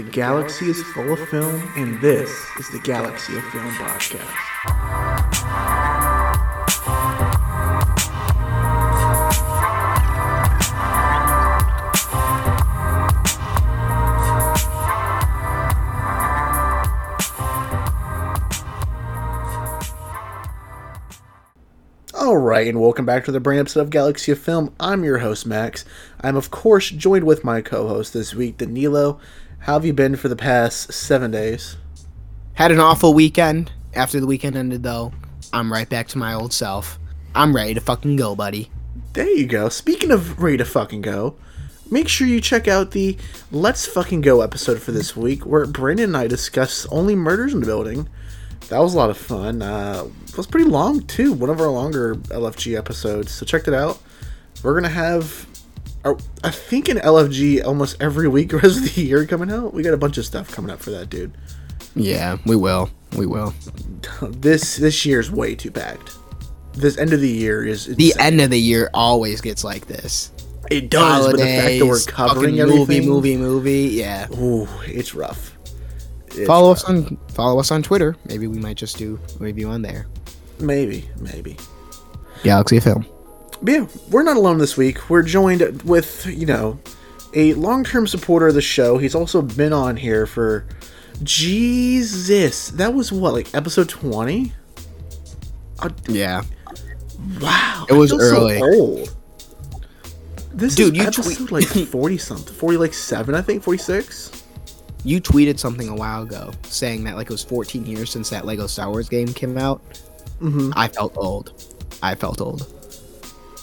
The galaxy is full of film, and this is the Galaxy of Film podcast. Alright, and welcome back to the brand episode of Galaxy of Film. I'm your host, Max. I'm, of course, joined with my co host this week, Danilo. How have you been for the past seven days? Had an awful weekend. After the weekend ended, though, I'm right back to my old self. I'm ready to fucking go, buddy. There you go. Speaking of ready to fucking go, make sure you check out the Let's Fucking Go episode for this week, where Brandon and I discuss only murders in the building. That was a lot of fun. Uh, it was pretty long too. One of our longer LFG episodes. So check it out. We're gonna have, uh, I think, an LFG almost every week rest of the year coming out. We got a bunch of stuff coming up for that, dude. Yeah, we will. We will. This this year's way too packed. This end of the year is The end of the year always gets like this. It does, but the fact that we're covering everything, movie, movie, movie. Yeah. Ooh, it's rough. It's follow rough. us on follow us on Twitter. Maybe we might just do a review on there. Maybe, maybe. Galaxy Film. But yeah, we're not alone this week. We're joined with, you know, a long term supporter of the show. He's also been on here for. Jesus. That was what, like episode 20? Yeah. Wow. It was feel so early. old. This Dude, is you episode tweet- like 40 something. 40 like 7, I think, 46. You tweeted something a while ago saying that like it was 14 years since that Lego Star Wars game came out. Mhm. I felt old. I felt old.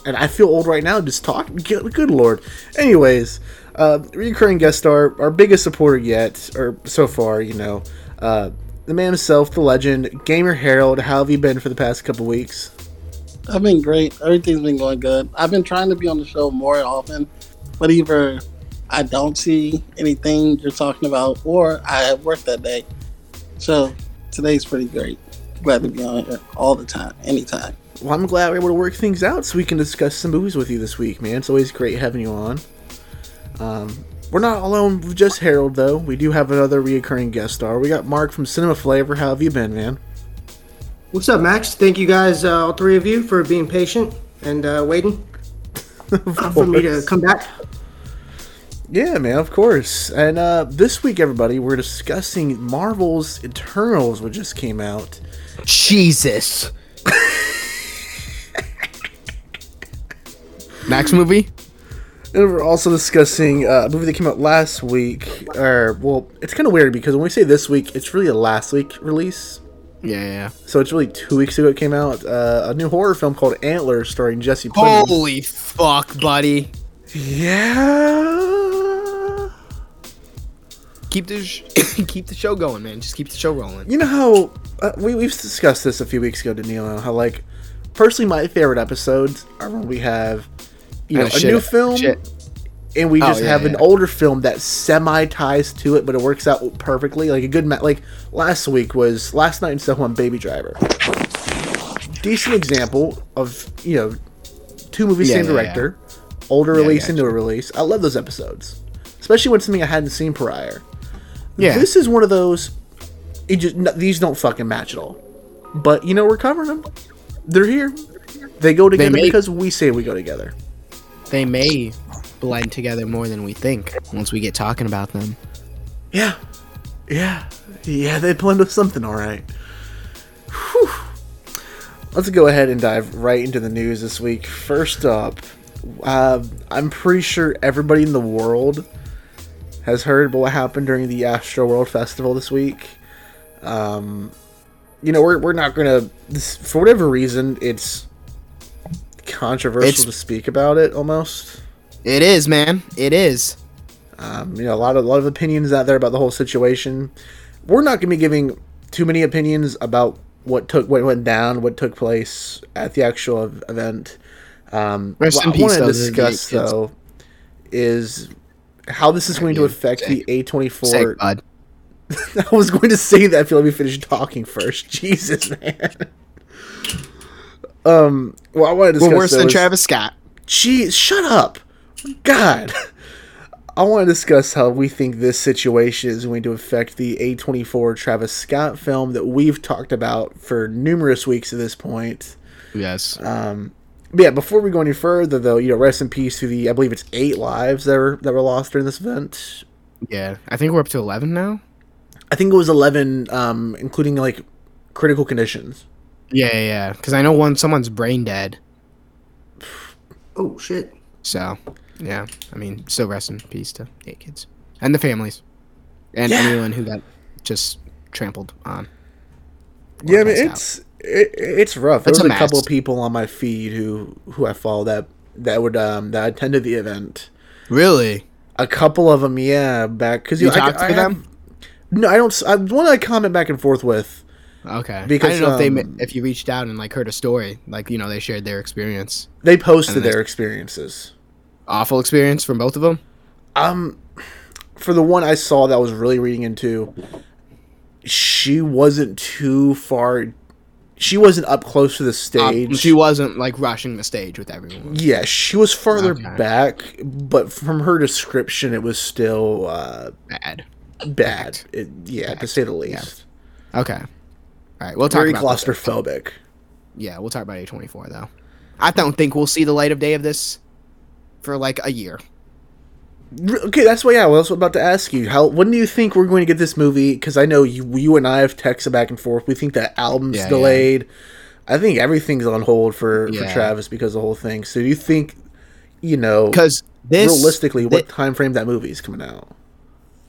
And I feel old right now just talking. Good, lord. Anyways, uh, recurring guest star, our biggest supporter yet, or so far, you know, uh, the man himself, the legend, Gamer Harold. How have you been for the past couple weeks? I've been great. Everything's been going good. I've been trying to be on the show more often, but either I don't see anything you're talking about or I have work that day. So today's pretty great. Glad to be on here all the time, anytime. Well, I'm glad we're able to work things out so we can discuss some movies with you this week, man. It's always great having you on. Um, we're not alone with just Harold, though. We do have another reoccurring guest star. We got Mark from Cinema Flavor. How have you been, man? What's up, Max? Thank you guys, uh, all three of you, for being patient and uh, waiting uh, for me to come back. Yeah, man, of course. And uh, this week, everybody, we're discussing Marvel's Eternals, which just came out. Jesus. Max movie? And we're also discussing uh, a movie that came out last week. Or, well, it's kind of weird because when we say this week, it's really a last week release. Yeah, yeah. So it's really two weeks ago it came out. Uh, a new horror film called Antlers starring Jesse Plemons. Holy fuck, buddy. Yeah. Keep the sh- keep the show going, man. Just keep the show rolling. You know how uh, we we've discussed this a few weeks ago, Danilo. How like personally, my favorite episodes are when we have you know Oh, a shit. new film, Shit. and we Oh, just yeah, have an yeah. older film that semi ties to it, but it works out perfectly. Like a good ma- like last week was last night in Soho on Baby Driver. Decent example of you know two movies, Yeah, same director, older release into a release. I love those episodes, especially when something I hadn't seen prior. Yeah. This is one of those. It just no, these don't fucking match at all. But you know we're covering them. They're here. They go together may- because we say we go together. They may blend together more than we think once we get talking about them. Yeah, yeah, yeah. They blend with something, all right. Whew. Let's go ahead and dive right into the news this week. First up, uh, I'm pretty sure everybody in the world has heard what happened during the Astro World Festival this week. Um, you know, we're, we're not gonna for whatever reason it's controversial It's- to speak about it almost. It is, man. It is. Um, you know, a lot of a lot of opinions out there about the whole situation. We're not going to be giving too many opinions about what took what went down, what took place at the actual event. Um, Rest what in I want to discuss though is how this is going to affect the A24. Sick, I was going to say that. I feel like we finished talking first. Jesus, man. Um. Well, I want to discuss. We're worse though, than Travis Scott. Jeez, shut up. God. I want to discuss how we think this situation is going to affect the A24 Travis Scott film that we've talked about for numerous weeks at this point. Yes. But yeah, before we go any further, though, you know, rest in peace to the I believe it's eight lives that were that were lost during this event. yeah. I think we're up to eleven now. I think it was eleven, um, including like critical conditions. Yeah, yeah. Because I know one someone's brain dead. Oh shit. So, yeah. I mean, still rest in peace to eight kids and the families, and Yeah. anyone who got just trampled on. Yeah, I mean it's it, it's rough. There It's was a a, couple of people on my feed who who I follow that that would um that attended the event. really. A couple of them, yeah, back because You talked to them? no, I don't. I one I comment back and forth with. Okay. Because, I don't know if they um, ma- if you reached out and like heard a story, like you know they shared their experience. They posted their experiences. Awful experience from both of them. Um, for the one I saw that I was really reading into, she wasn't too far. She wasn't up close to the stage. Um, she wasn't like rushing the stage with everyone. Yeah, she was farther Okay. back, but from her description, it was still uh, Bad. bad. It, yeah, to say the least. Okay. All right. We'll talk Very about claustrophobic. Yeah, we'll talk about A24 though. I don't think we'll see the light of day of this for like a year. Okay, that's what. Yeah, well, I was about to ask you. How? When do you think we're going to get this movie? Because I know you, you and I have texted back and forth. We think that album's Yeah, yeah. delayed. I think everything's on hold for, for Travis because of the whole thing. So do you think, you know, Because this realistically, what time frame that movie's coming out?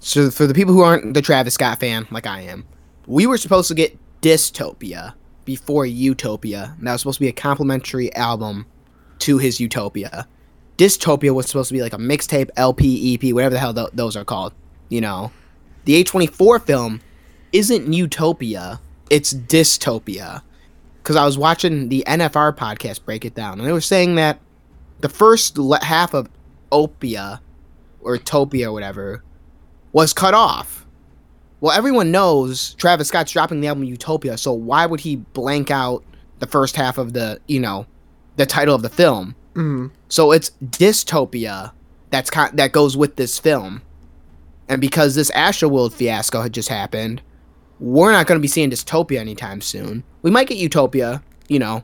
So for the people who aren't the Travis Scott fan, like I am, we were supposed to get Dystopia before Utopia. And that was supposed to be a complimentary album to his Utopia. Dystopia was supposed to be like a mixtape, LP, EP, whatever the hell th- those are called. You know, the A24 film isn't Utopia; it's Dystopia. Because I was watching the NFR podcast break it down, and they were saying that the first le- half of Opia or Topia or whatever was cut off. Well, everyone knows Travis Scott's dropping the album Utopia, so why would he blank out the first half of the, you know, the title of the film? Mm. So it's dystopia that's con- that goes with this film. And because this Astroworld fiasco had just happened, we're not going to be seeing dystopia anytime soon. We might get Utopia, you know,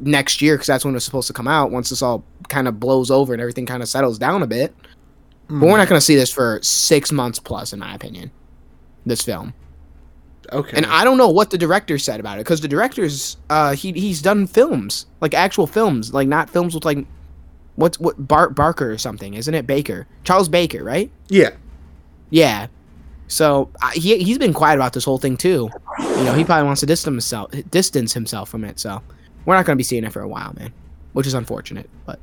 next year because that's when it's supposed to come out once this all kind of blows over and everything kind of settles down a bit. But we're not going to see this for six months plus, in my opinion. This film, Okay. and I don't know what the director said about it because the director's uh he he's done films like actual films, like not films with like what's what Bart Barker or something, isn't it? Baker, Charles Baker, right? yeah. Yeah. So I he he's been quiet about this whole thing too. You know, he probably wants to distance himself distance himself from it. So we're not going to be seeing it for a while, man, which is unfortunate. But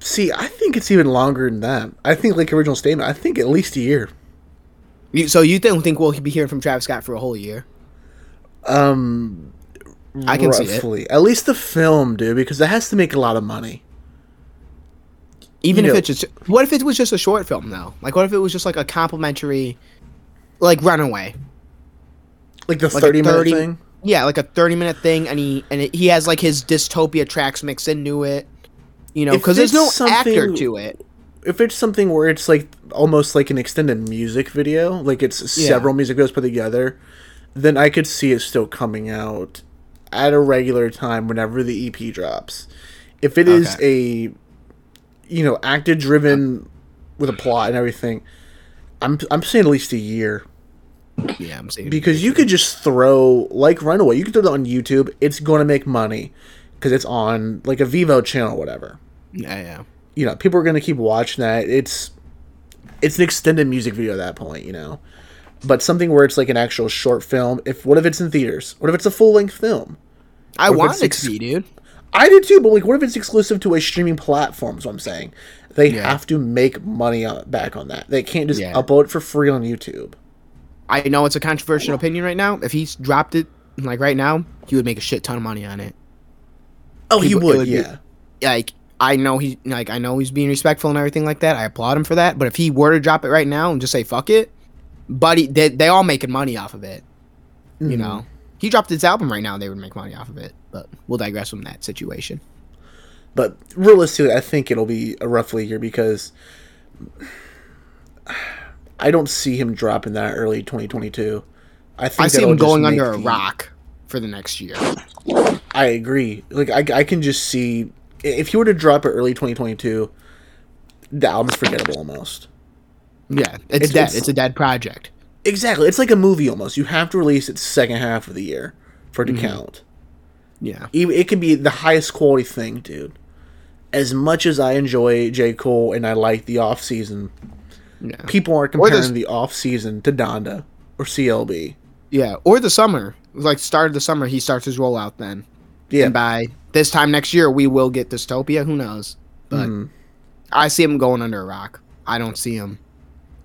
See, I think it's even longer than that. I think, like original statement, I think at least a year. You, so you don't think we'll be hearing from Travis Scott for a whole year? Um, I can see it. At least the film, dude, because that has to make a lot of money. Even You if know- it's just what if it was just a short film though? Like what if it was just like a complimentary, like Runaway? Like the Like thirty minute 30 thing. Yeah, like a thirty minute thing, and he and it, he has like his dystopia tracks mixed into it. You know, because there's no actor to it. If it's something where it's like almost like an extended music video, like it's Yeah. several music videos put together, then I could see it still coming out at a regular time whenever the EP drops. If it is a, you know, actor driven with a plot and everything, I'm I'm saying at least a year. Yeah, I'm saying because you could just throw like Runaway. You could throw that on YouTube. It's going to make money because it's on like a Vevo channel, or whatever. yeah, yeah. You know, people are going to keep watching that. It's it's an extended music video at that point, you know. But something where it's like an actual short film. If what if it's in theaters? What if it's a full length film? I want it to be, dude. I do too, but like, what if it's exclusive to a streaming platform? Is what I'm saying. They Yeah. have to make money on, back on that. They can't just Yeah. upload it for free on YouTube. I know it's a controversial opinion right now. If he's dropped it like right now, he would make a shit ton of money on it. Oh, he it would, would be- yeah. Like I know he like I know he's being respectful and everything like that. I applaud him for that. But if he were to drop it right now and just say fuck it, buddy, they they all making money off of it. You Mhm. know, he dropped his album right now, they would make money off of it. But we'll digress from that situation. But realistically, I think it'll be a roughly a year because I don't see him dropping that early 2022. I think I see him going under a rock for the next year. I agree. Like I, I can just see if you were to drop it early 2022, the album's forgettable almost. Yeah, it's, It's- dead. it's- It's, a dead project. Exactly. It's like a movie almost. You have to release it second half of the year for it Mm-hmm. to count. Yeah. It can be the highest quality thing, dude. As much as I enjoy J. Cole and I like the off season, Yeah. people are comparing the off season to Donda or CLB. Yeah. Or the summer. Like start of the summer, he starts his rollout then. Yeah. And by this time next year, we will get Dystopia. Who knows? But Mhm. I see him going under a rock. I don't see him.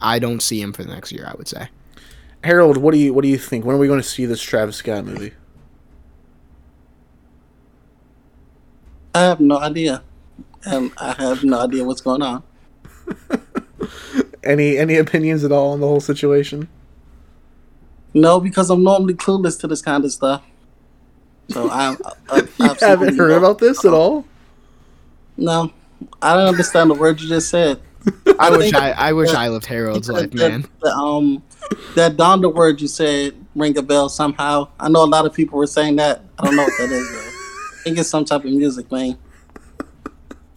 I don't see him for the next year. I would say. Harold, what do you what do you think? When are we going to see this Travis Scott movie? I have no idea. And I have no idea what's going on. Any any opinions at all on the whole situation? No, because I'm normally clueless to this kind of stuff. So I'm. I, You haven't heard about this at all? No, I don't understand the word you just said. I wish I. I wish that- I lived Harold's life, that, man. The, um, that Donda word you said ring a bell somehow. I know a lot of people were saying that. I don't know what that is. Though. I think it's some type of music, man.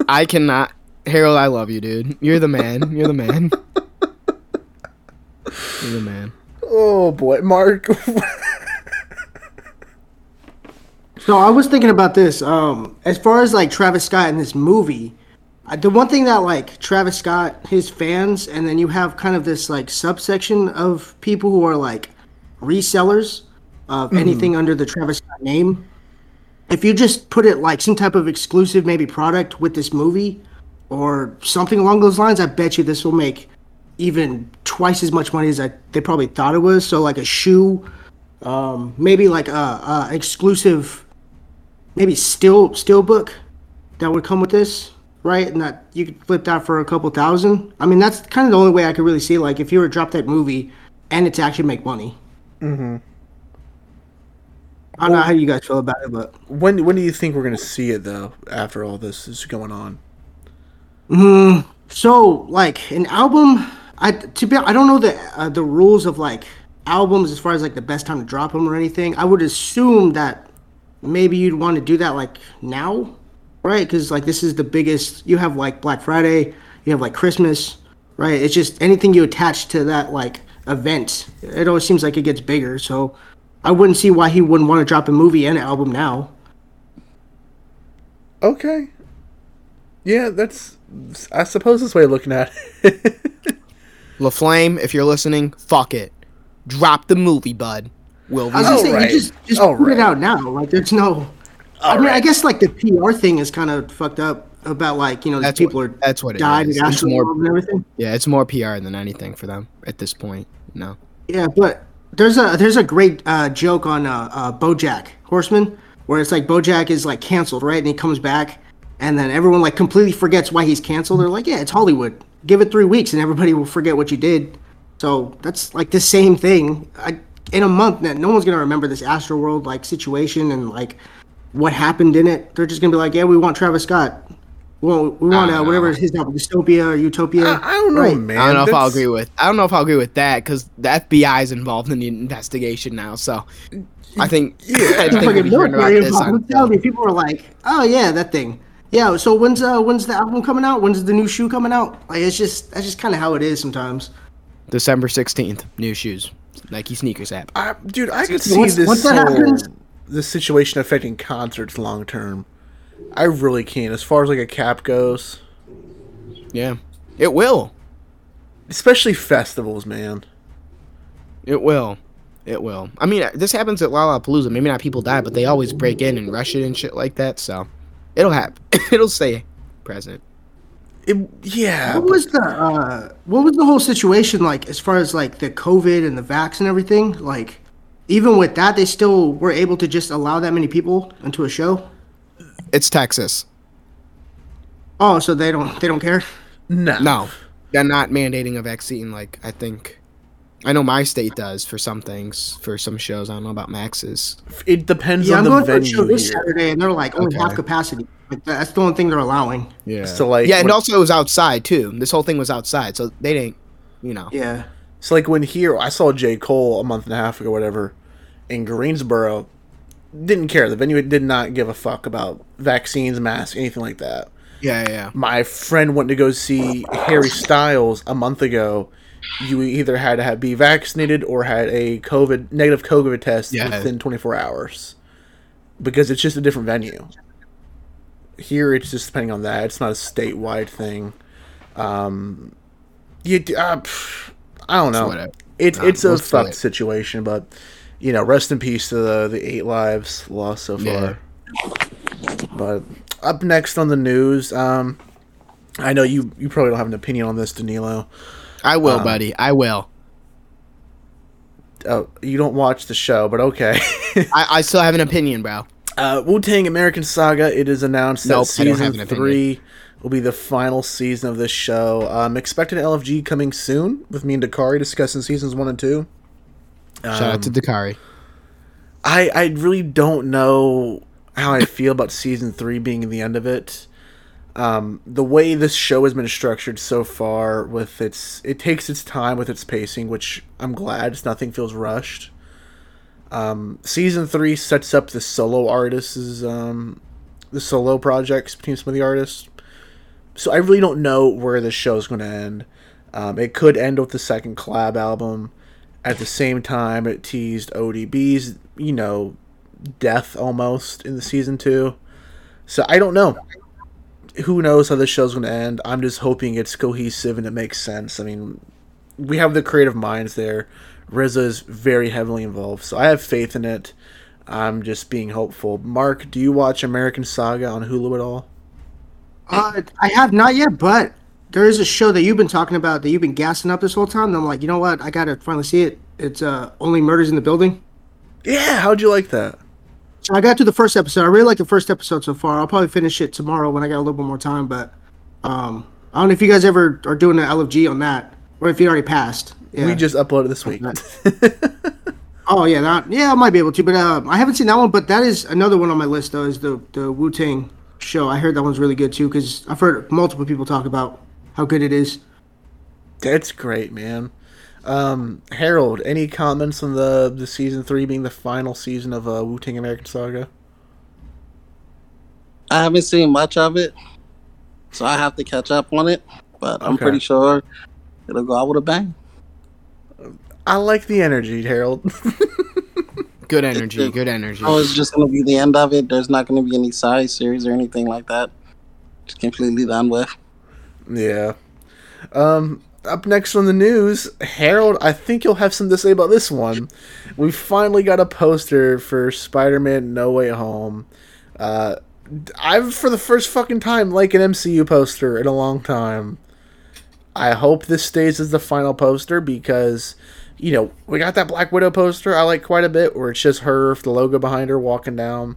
I cannot. Harold, I love you, dude. You're the man. You're the man. You're the man. Oh boy, Mark. So I was thinking about this. Um, as far as like Travis Scott in this movie, uh, the one thing that like Travis Scott, his fans, and then you have kind of this like subsection of people who are like resellers of anything under the Travis Scott name. If you just put it like some type of exclusive maybe product with this movie or something along those lines, I bet you this will make even twice as much money as I, they probably thought it was. So like a shoe, um, maybe like a, a exclusive maybe still still book that would come with this, right? And that you could flip that for a couple thousand. I mean, that's kind of the only way I could really see. Like, if you were to drop that movie and it's actually make money. Mm-hmm. I don't know how you guys feel about it, but when when do you think we're going to see it though? After all this is going on, Hmm. so like an album, I to be I don't know the uh, the rules of like albums as far as like the best time to drop them or anything. I would assume that maybe you'd want to do that like now, right? Because like this is the biggest. You have like Black Friday, you have like Christmas, right? It's just anything you attach to that like event. It always seems like it gets bigger. So I wouldn't see why he wouldn't want to drop a movie and an album now. okay. Yeah, that's I suppose this way of looking at it. LaFlame, if you're listening, fuck it. Drop the movie, bud. Will I was we? gonna say you just just Alright. put it out now. Like there's no. I mean, I guess like the PR thing is kind of fucked up about like you know these That's people what- are that's what it died is. and It's more- and everything. Yeah, it's more PR than anything for them at this point. No. Yeah, but there's a there's a great uh, joke on uh, uh, BoJack Horseman where it's like BoJack is like canceled, right? And he comes back, and then everyone like completely forgets why he's canceled. They're like, yeah, it's Hollywood. Give it three weeks, and everybody will forget what you did. So that's like the same thing. I, in a month, no no one's gonna remember this Astro World like situation and like what happened in it. They're just gonna be like, yeah, we want Travis Scott. We want, we want uh, whatever know. his album, Dystopia or Utopia. I, I don't know, Right. man. I don't know if I'll agree with. I don't know if I'll agree with that because the FBI is involved in the investigation now. So I think. I think we'll fucking be hearing about military involved. on- I'm telling you, people are like, "Oh yeah, that thing." Yeah. So when's uh when's the album coming out? When's the new shoe coming out? Like it's just that's just kind of how it is sometimes. December sixteenth. New shoes. Nike sneakers app. I, dude, I could see Once- this once that whole, this situation affecting concerts long term. I really can, as far as like a cap goes, Yeah. It will. especially festivals, man. It will. It will. I mean, uh, this happens at Lollapalooza. Maybe not people die, but they always break in and rush it and shit like that. So it'll happen. it'll stay present. It, yeah, What was the uh what was the whole situation like as far as like the COVID and the vax and everything? Like even with that, they still were able to just allow that many people into a show. It's Texas. Oh, so they don't they don't care. no, No, they're not mandating a vaccine. Like I think, I know my state does for some things, for some shows. I don't know about Max's. It depends Yeah, on I'm the going to a show this here. Saturday, and they're like only Okay. half capacity. Like that's the only thing they're allowing. Yeah. So, like, yeah, and what- also it was outside too. This whole thing was outside, so they didn't. you know. Yeah. It's like when here I saw J. Cole a month and a half ago, whatever, in Greensboro. Didn't care. The venue did not give a fuck about vaccines, masks, anything like that. Yeah, yeah, yeah. My friend went to go see Harry Styles a month ago. You either had to have, be vaccinated or had a COVID negative COVID test Yeah. within 24 hours, because it's just a different venue. Here, it's just depending on that. It's not a statewide thing. Um, you, uh, pff, I don't know. It's Um, it's a fucked it. situation, but you know, rest in peace to the the eight lives lost so far. Yeah. But up next on the news, um, I know you you probably don't have an opinion on this, Danilo. I will, Um, buddy. I will. Oh, you don't watch the show, but okay. I, I still have an opinion, bro. uh, Wu Tang American Saga. It is announced that Nope, I season three will be the final season of this show. Um, expected LFG coming soon with me and Dakari discussing seasons one and two. Shout out to Um, Dakari. I I really don't know how I feel about season three being the end of it. Um, the way this show has been structured so far, with its it takes its time with its pacing, which I'm glad. It's nothing feels rushed. Um, season three sets up the solo artists, um, the solo projects between some of the artists. So I really don't know where this show is going to end. Um, it could end with the second collab album. At the same time, it teased ODB's, you know, death almost in the season two. So I don't know. Who knows how this show's going to end? I'm just hoping it's cohesive and it makes sense. I mean, we have the creative minds there. RZA is very heavily involved, so I have faith in it. I'm just being hopeful. Mark, do you watch American Saga on Hulu at all? Uh, I have not yet, but there is a show that you've been talking about that you've been gassing up this whole time. And I'm like, you know what? I gotta finally see it. It's uh, Only Murders in the Building. Yeah, how'd you like that? I got to the first episode. I really like the first episode so far. I'll probably finish it tomorrow when I got a little bit more time. But um, I don't know if you guys ever are doing an LFG on that, or if you already passed. Yeah. We just uploaded this week. Oh yeah, that yeah, I might be able to, but uh, I haven't seen that one. But that is another one on my list though. Is the the Wu Tang show? I heard that one's really good too because I've heard multiple people talk about how good it is. That's great, man. Um, Harold, any comments on the the season three being the final season of uh, Wu Tang American Saga? I haven't seen much of it, so I have to catch up on it. But I'm Okay. pretty sure it'll go out with a bang. I like the energy, Harold. Good energy. it- Good energy. Oh, it's just gonna be the end of it. There's not gonna be any side series or anything like that. Just completely done with. yeah. Um, up next on the news, Harold. I think you'll have something to say about this one. We finally got a poster for Spider-Man: No Way Home. Uh, I've for the first fucking time like an MCU poster in a long time. I hope this stays as the final poster because, you know, we got that Black Widow poster I like quite a bit where it's just her with the logo behind her walking down.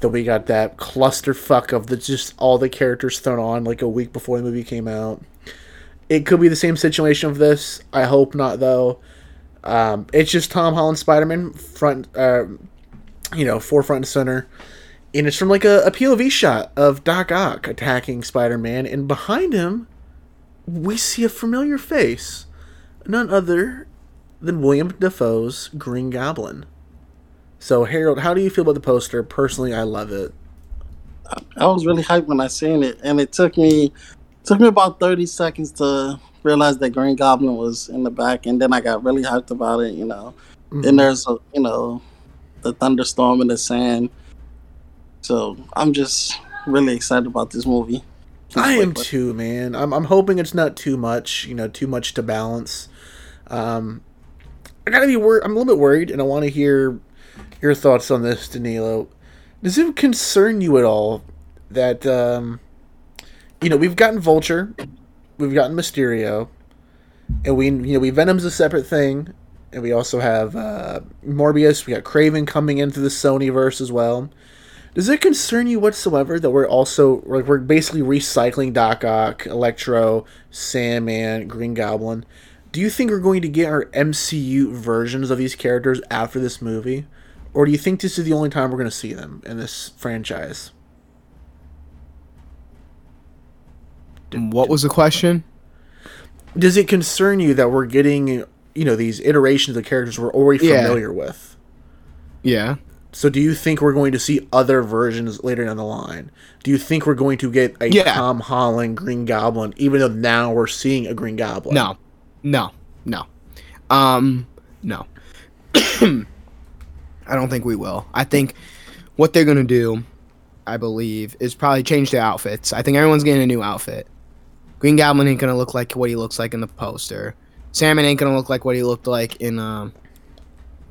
Then we got that clusterfuck of the just all the characters thrown on like a week before the movie came out. It could be the same situation of this. I hope not though. Um, it's just Tom Holland Spider Man front, uh, you know, forefront and center. And it's from like a, a POV shot of Doc Ock attacking Spider Man, and behind him we see a familiar face, none other than William Dafoe's Green Goblin. So, Harold, how do you feel about the poster? Personally, I love it. I was really hyped when I seen it, and it took me took me about thirty seconds to realize that Green Goblin was in the back, and then I got really hyped about it. You know, then there's a, you know the thunderstorm in the sand. So I'm just really excited about this movie. Can't I am too, man. I'm, I'm hoping it's not too much, you know, too much to balance. Um, I gotta be worried. I'm a little bit worried, and I want to hear your thoughts on this, Danilo. Does it concern you at all that, um, you know, we've gotten Vulture, we've gotten Mysterio, and we, you know, we Venom's a separate thing, and we also have uh, Morbius. We got Kraven coming into the Sony verse as well. Does it concern you whatsoever that we're also like we're basically recycling Doc Ock, Electro, Sandman, Green Goblin? Do you think we're going to get our MCU versions of these characters after this movie, or do you think this is the only time we're going to see them in this franchise? What was the question? does it concern you that we're getting you know these iterations of characters we're already Yeah. familiar with? Yeah. So do you think we're going to see other versions later down the line? Do you think we're going to get a Yeah. Tom Holland Green Goblin, even though now we're seeing a Green Goblin? No. No. No. Um no. I don't think we will. I think what they're gonna do, I believe, is probably change their outfits. I think everyone's getting a new outfit. Green Goblin ain't gonna look like what he looks like in the poster. Sandman ain't gonna look like what he looked like in um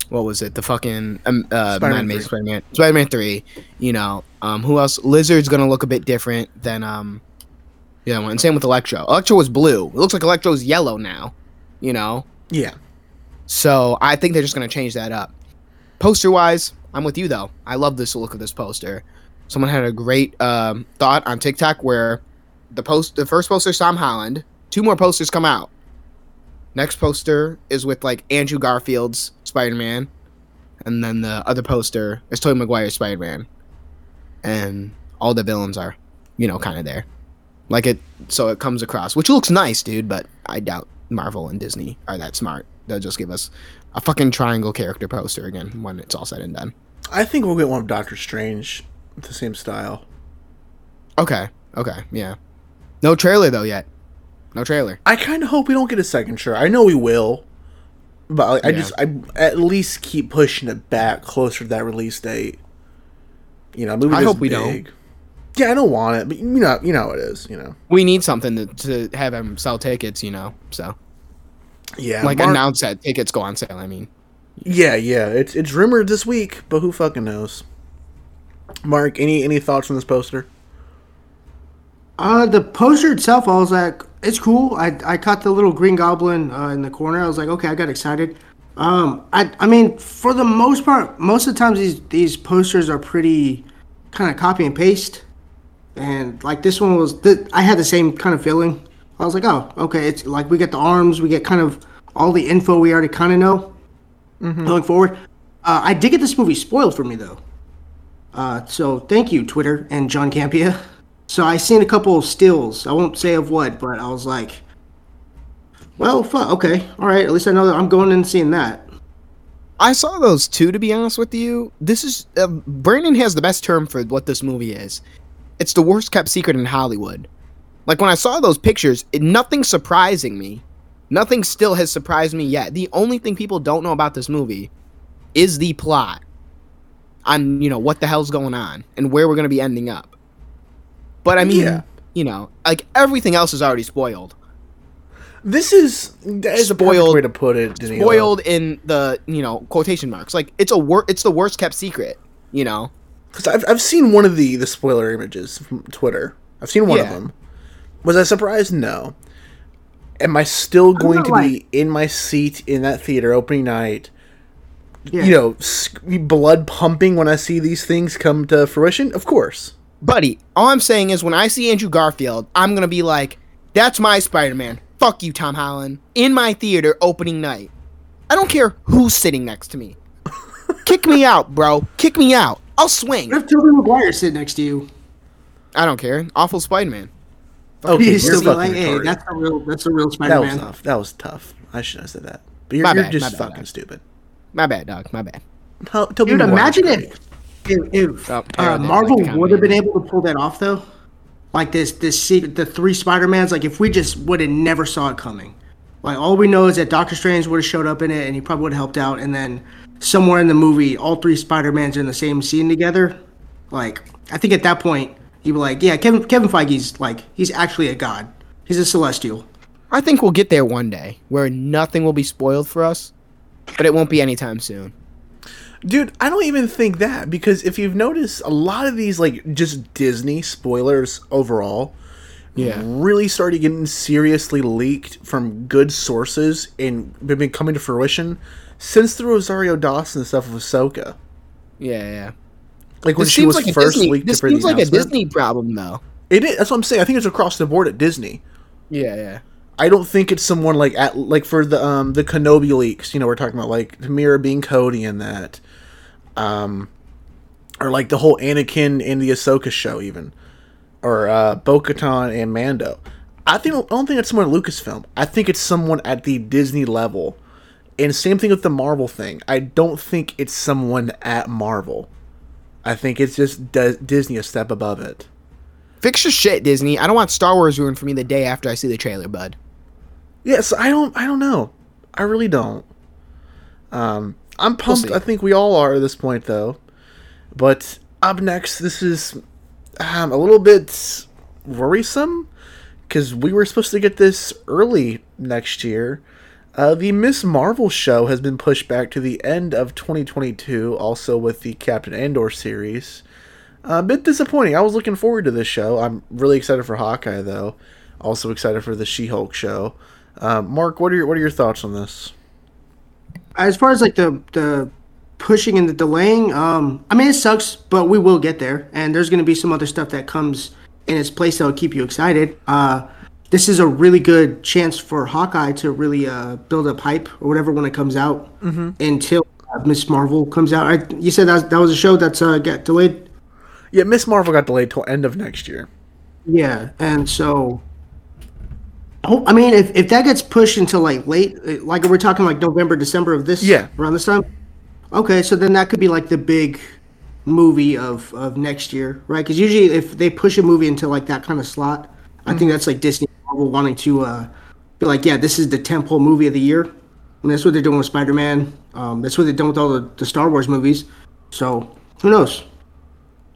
what was it? The fucking um, uh, Spider-Man Amazing 3. Spider-Man, Spider-Man Three. You know, um, who else? Lizard's gonna look a bit different than um, one. And same with Electro. Electro was blue. It looks like Electro's yellow now. You know, Yeah. so I think they're just gonna change that up. Poster wise, I'm with you though. I love this look of this poster. Someone had a great um, thought on TikTok where the post, the first poster, is Tom Holland. Two more posters come out. Next poster is with like Andrew Garfield's Spider Man, and then the other poster is Tobey Maguire's Spider Man, and all the villains are, you know, kind of there. Like it, so it comes across, which looks nice, dude. But I doubt Marvel and Disney are that smart. They'll just give us a fucking triangle character poster again when it's all said and done. I think we'll get one of Doctor Strange with the same style. Okay, okay, yeah. No trailer though yet. No trailer. I kind of hope we don't get a second trailer. I know we will, but I, I Yeah. just I at least keep pushing it back closer to that release date. You know, movie I hope we big. Don't. Yeah, I don't want it, but you know, you know it is. You know, We need something to, to have them sell tickets, you know. So yeah, like announce that tickets go on sale. I mean, Yeah, yeah, it's it's rumored this week, but who fucking knows? Mark, any any thoughts on this poster? Uh, the poster itself, I was like, it's cool. I, I caught the little green goblin uh, in the corner. I was like, okay, I got excited. Um, I I mean, for the most part, most of the times these these posters are pretty kind of copy and paste, and like this one was, th- I had the same kind of feeling. I was like, oh, okay, it's like we get the arms, we get kind of all the info we already kind of know going forward. Uh, I did get this movie spoiled for me though. Uh, so thank you, Twitter and John Campea. So I seen a couple of stills. I won't say of what, but I was like, well, fuck, okay, all right. At least I know that I'm going in and seeing that. I saw those too. To be honest with you, this is uh, Brandon has the best term for what this movie is. It's the worst kept secret in Hollywood. Like when I saw those pictures, it, nothing surprising me. Nothing still has surprised me yet. The only thing people don't know about this movie is the plot on you know what the hell's going on and where we're going to be ending up. But I mean, Yeah. you know, like everything else is already spoiled. This is that is a perfect Spoiled- way to put it. Danilo. Spoiled in the you know quotation marks. Like it's a wor- it's the worst kept secret. You know. because I've I've seen one of the the spoiler images from Twitter. I've seen one of them. Was I surprised? No. Am I still going not to be in my seat in that theater opening night? Yeah. You know, sc- blood pumping when I see these things come to fruition. Of course. Buddy, all I'm saying is when I see Andrew Garfield, I'm gonna be like, "That's my Spider-Man." Fuck you, Tom Holland. In my theater opening night. I don't care who's sitting next to me. Kick me out, bro. Kick me out. I'll swing. What if Tobey Maguire sitting next to you? I don't care. Awful Spider-Man. Okay, you're still fucking like, hey, retarded. that's a real, that's a real Spider Man. that was tough. That was tough. I shouldn't have said that. But you're, My you're bad, just my bad, fucking bad. stupid. My bad, dog. My bad. How, Tobey Dude, Maguire's imagine great. if if, if Oh, uh, Marvel like would have been able to pull that off though. Like this, this secret, the three Spider Mans. Like if we just would have never saw it coming. Like all we know is that Doctor Strange would have showed up in it, and he probably would have helped out. And then somewhere in the movie, all three Spider Mans are in the same scene together. Like I think at that point, you'd be like, yeah, Kevin Kevin Feige's like he's actually a god. He's a celestial. I think we'll get there one day where nothing will be spoiled for us, but it won't be anytime soon. Dude, I don't even think that because if you've noticed, a lot of these like just Disney spoilers overall, Yeah. really started getting seriously leaked from good sources and been coming to fruition since the Rosario Dawson stuff with Ahsoka. Yeah, yeah. Like when This she was like first Disney. leaked This seems like a. Disney problem, though. It is. That's what I'm saying. I think it's across the board at Disney. Yeah, yeah. I don't think it's someone like at like for the um the Kenobi leaks. You know, we're talking about like Temuera being Cody and that, um, or like the whole Anakin and the Ahsoka show even, or uh, Bo-Katan and Mando. I think I don't think it's someone at Lucasfilm. I think it's someone at the Disney level. And same thing with the Marvel thing. I don't think it's someone at Marvel. I think it's just D- Disney a step above it. Fix your shit, Disney. I don't want Star Wars ruined for me the day after I see the trailer, bud. Yes, I don't. I don't know. I really don't. Um, I'm pumped. see. I think we all are at this point, though. But up next, this is um, a little bit worrisome because we were supposed to get this early next year. Uh, the Miss Marvel show has been pushed back to the end of 2022, also with the Captain Andor series. a bit disappointing. I was looking forward to this show. I'm really excited for Hawkeye, though. Also excited for the She-Hulk show. Um, Mark, what are your what are your thoughts on this? As far as like the the pushing and the delaying, um, I mean it sucks, but we will get there, and there's going to be some other stuff that comes in its place that'll keep you excited. Uh, this is a really good chance for Hawkeye to really uh, build up hype or whatever when it comes out until uh, Miss Marvel comes out. I, you said that was, that was a show that's uh, got delayed. Yeah, Miss Marvel got delayed till end of next year. Yeah, and so. Oh, I mean, if, if that gets pushed until like late, uh, like we're talking like November, December of this, Yeah. around this time. Okay, so then that could be like the big movie of of next year, right? Because usually if they push a movie into like that kind of slot, I think that's like Disney Marvel wanting to uh, be like, yeah, this is the tentpole movie of the year, and that's what they're doing with Spider Man. Um, that's what they're doing with all the, the Star Wars movies. So who knows?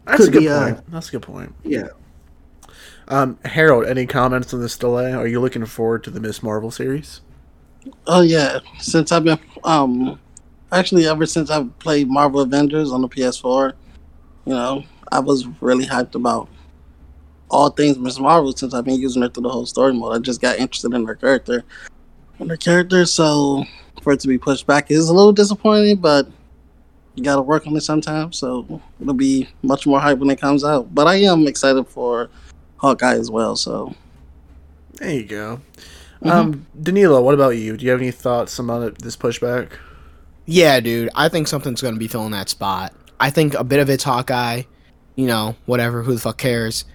That's Could a good be, uh, point. That's a good point. Yeah. Um, Harold, any comments on this delay? Are you looking forward to the Miss Marvel series? Oh yeah, since I've been um actually ever since I've played Marvel Avengers on the PS4, you know, I was really hyped about all things Miss Marvel since I've been using her through the whole story mode. I just got interested in her character, in her character. So for it to be pushed back is a little disappointing, but you got to work on it sometimes. So it'll be much more hype when it comes out. But I am excited for Hawkeye as well. So There you go. Um, Danilo, what about you? Do you have any thoughts about this pushback? Yeah, dude. I think something's gonna be filling that spot. I think a bit of it's Hawkeye. You know, whatever. Who the fuck cares?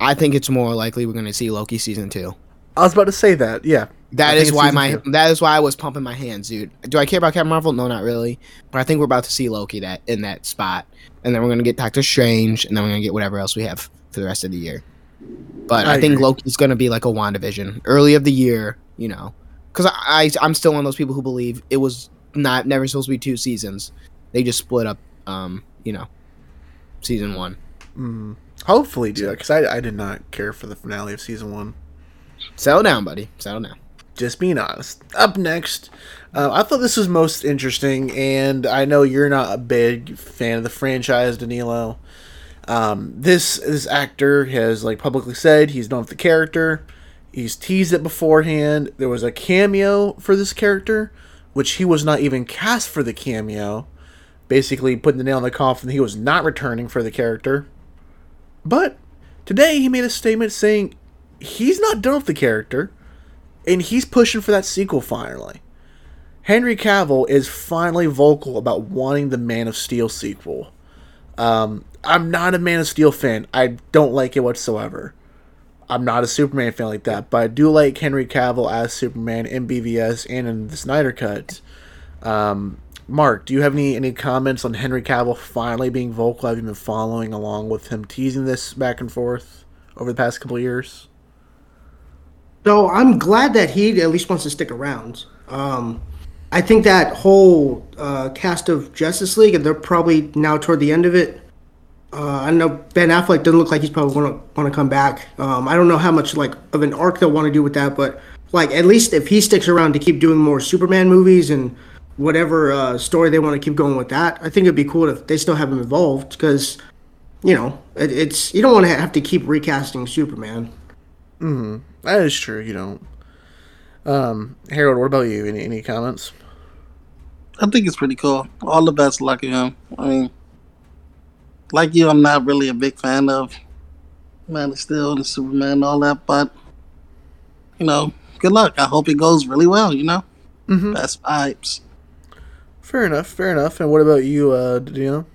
I think it's more likely we're gonna see Loki season two. I was about to say that. Yeah, I That think is why my two. that is why I was pumping my hands, dude. Do I care about Captain Marvel? No, not really. But I think we're about to see Loki that in that spot, and then we're gonna get Doctor Strange, and then we're gonna get whatever else we have for the rest of the year. But I I, think agree. Loki's gonna be like a WandaVision, early of the year, you know, because I, I I'm still one of those people who believe it was not never supposed to be two seasons. They just split up, um, you know, season one. Hmm. Hopefully, do dude. Because I, I did not care for the finale of season one. Settle down, buddy. Settle down. Just being honest. Up next, uh, I thought this was most interesting, and I know you're not a big fan of the franchise, Danilo. Um, this this actor has like publicly said he's done with the character. He's teased it beforehand. There was a cameo for this character, which he was not even cast for the cameo. Basically, putting the nail in the coffin, he was not returning for the character. But today he made a statement saying he's not done with the character and he's pushing for that sequel finally. Henry Cavill is finally vocal about wanting the Man of Steel sequel. Um, I'm not a Man of Steel fan. I don't like it whatsoever. I'm not a Superman fan like that, but I do like Henry Cavill as Superman in BVS and in the Snyder Cut. Um, Mark, do you have any any comments on Henry Cavill finally being vocal? Have you been following along with him teasing this back and forth over the past couple years? So I'm glad that he at least wants to stick around. Um, I think that whole uh, cast of Justice League, and they're probably now toward the end of it. Uh, I know Ben Affleck doesn't look like he's probably going to want to come back. Um, I don't know how much like of an arc they'll want to do with that, but like at least if he sticks around to keep doing more Superman movies and whatever uh, story they want to keep going with that, I think it'd be cool if they still have him involved because you know it, it's you don't want to have to keep recasting Superman. That is true. You don't. Um, Harold, what about you? Any any comments? I think it's pretty cool. All the best luck to him. I mean, like you, I'm not really a big fan of Man of Steel and Superman and all that, but you know, good luck. I hope it goes really well. You know, Mhm. best vibes. Fair enough. Fair enough. And what about you, uh, Dino?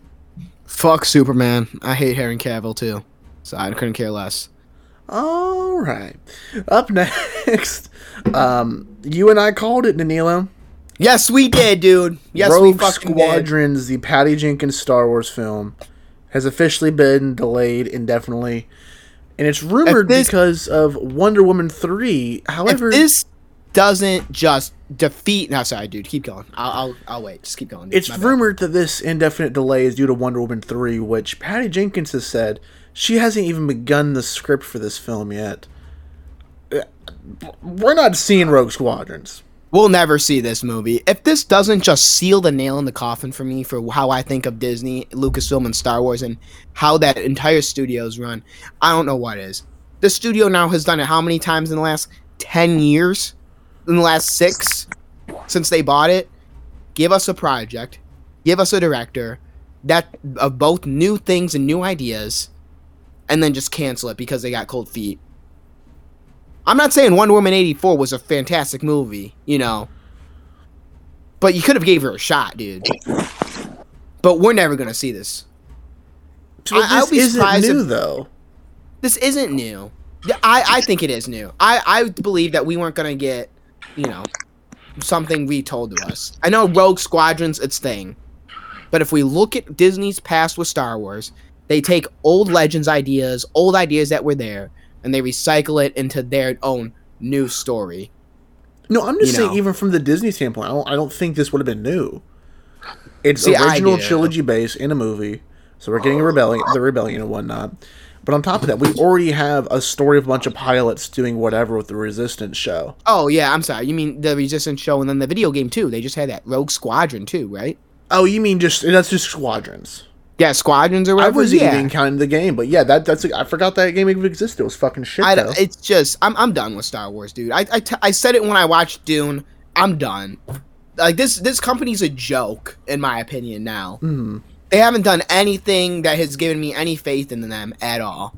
Fuck Superman. I hate Harry Cavill too, so I couldn't care less. All right. Up next, um, you and I called it, Danilo. Yes, we did, dude. Yes, we Rogue fucking did. Squadrons, the Patty Jenkins Star Wars film, has officially been delayed indefinitely, and it's rumored this- because of Wonder Woman three. However, this doesn't just defeat, no, sorry, dude, keep going. I'll, I'll, I'll wait. Just keep going. Dude. it's My bad. rumored that this indefinite delay is due to Wonder Woman three, which Patty Jenkins has said she hasn't even begun the script for this film yet. Uh, We're not seeing Rogue Squadrons. We'll never see this movie. If this doesn't just seal the nail in the coffin for me for how I think of Disney, Lucasfilm, and Star Wars, and how that entire studio's run, I don't know what is. The studio now has done it how many times in the last 10 years? In the last six? Since they bought it? Give us a project, give us a director that of both new things and new ideas, and then just cancel it because they got cold feet. I'm not saying Wonder Woman 84 was a fantastic movie, you know. But you could have gave her a shot, dude. But we're never going to see this. So I- I'll this be isn't surprised new if- though. This isn't new. I, I think it is new. I, I believe that we weren't going to get, you know, something retold to us. I know Rogue Squadron's its thing. But if we look at Disney's past with Star Wars, they take old Legends ideas, old ideas that were there, and they recycle it into their own new story. No, I'm just You saying, know. even from the Disney standpoint, I don't, I don't think this would have been new. It's See, original trilogy base in a movie, so we're getting a rebellion, the rebellion and whatnot. But on top of that, we already have a story of a bunch of pilots doing whatever with the Resistance show. Oh yeah, I'm sorry. You mean the Resistance show and then the video game too? They just had that Rogue Squadron too, right? Oh, you mean just that's just squadrons? Yeah, Squadrons or whatever. I wasn't yeah. even counting the game, but yeah, that that's I forgot that game even existed. It was fucking shit. I it's just I'm I'm done with Star Wars, dude. I I, t- I said it when I watched Dune. I'm done. Like this this company's a joke in my opinion now. Hmm. They haven't done anything that has given me any faith in them at all.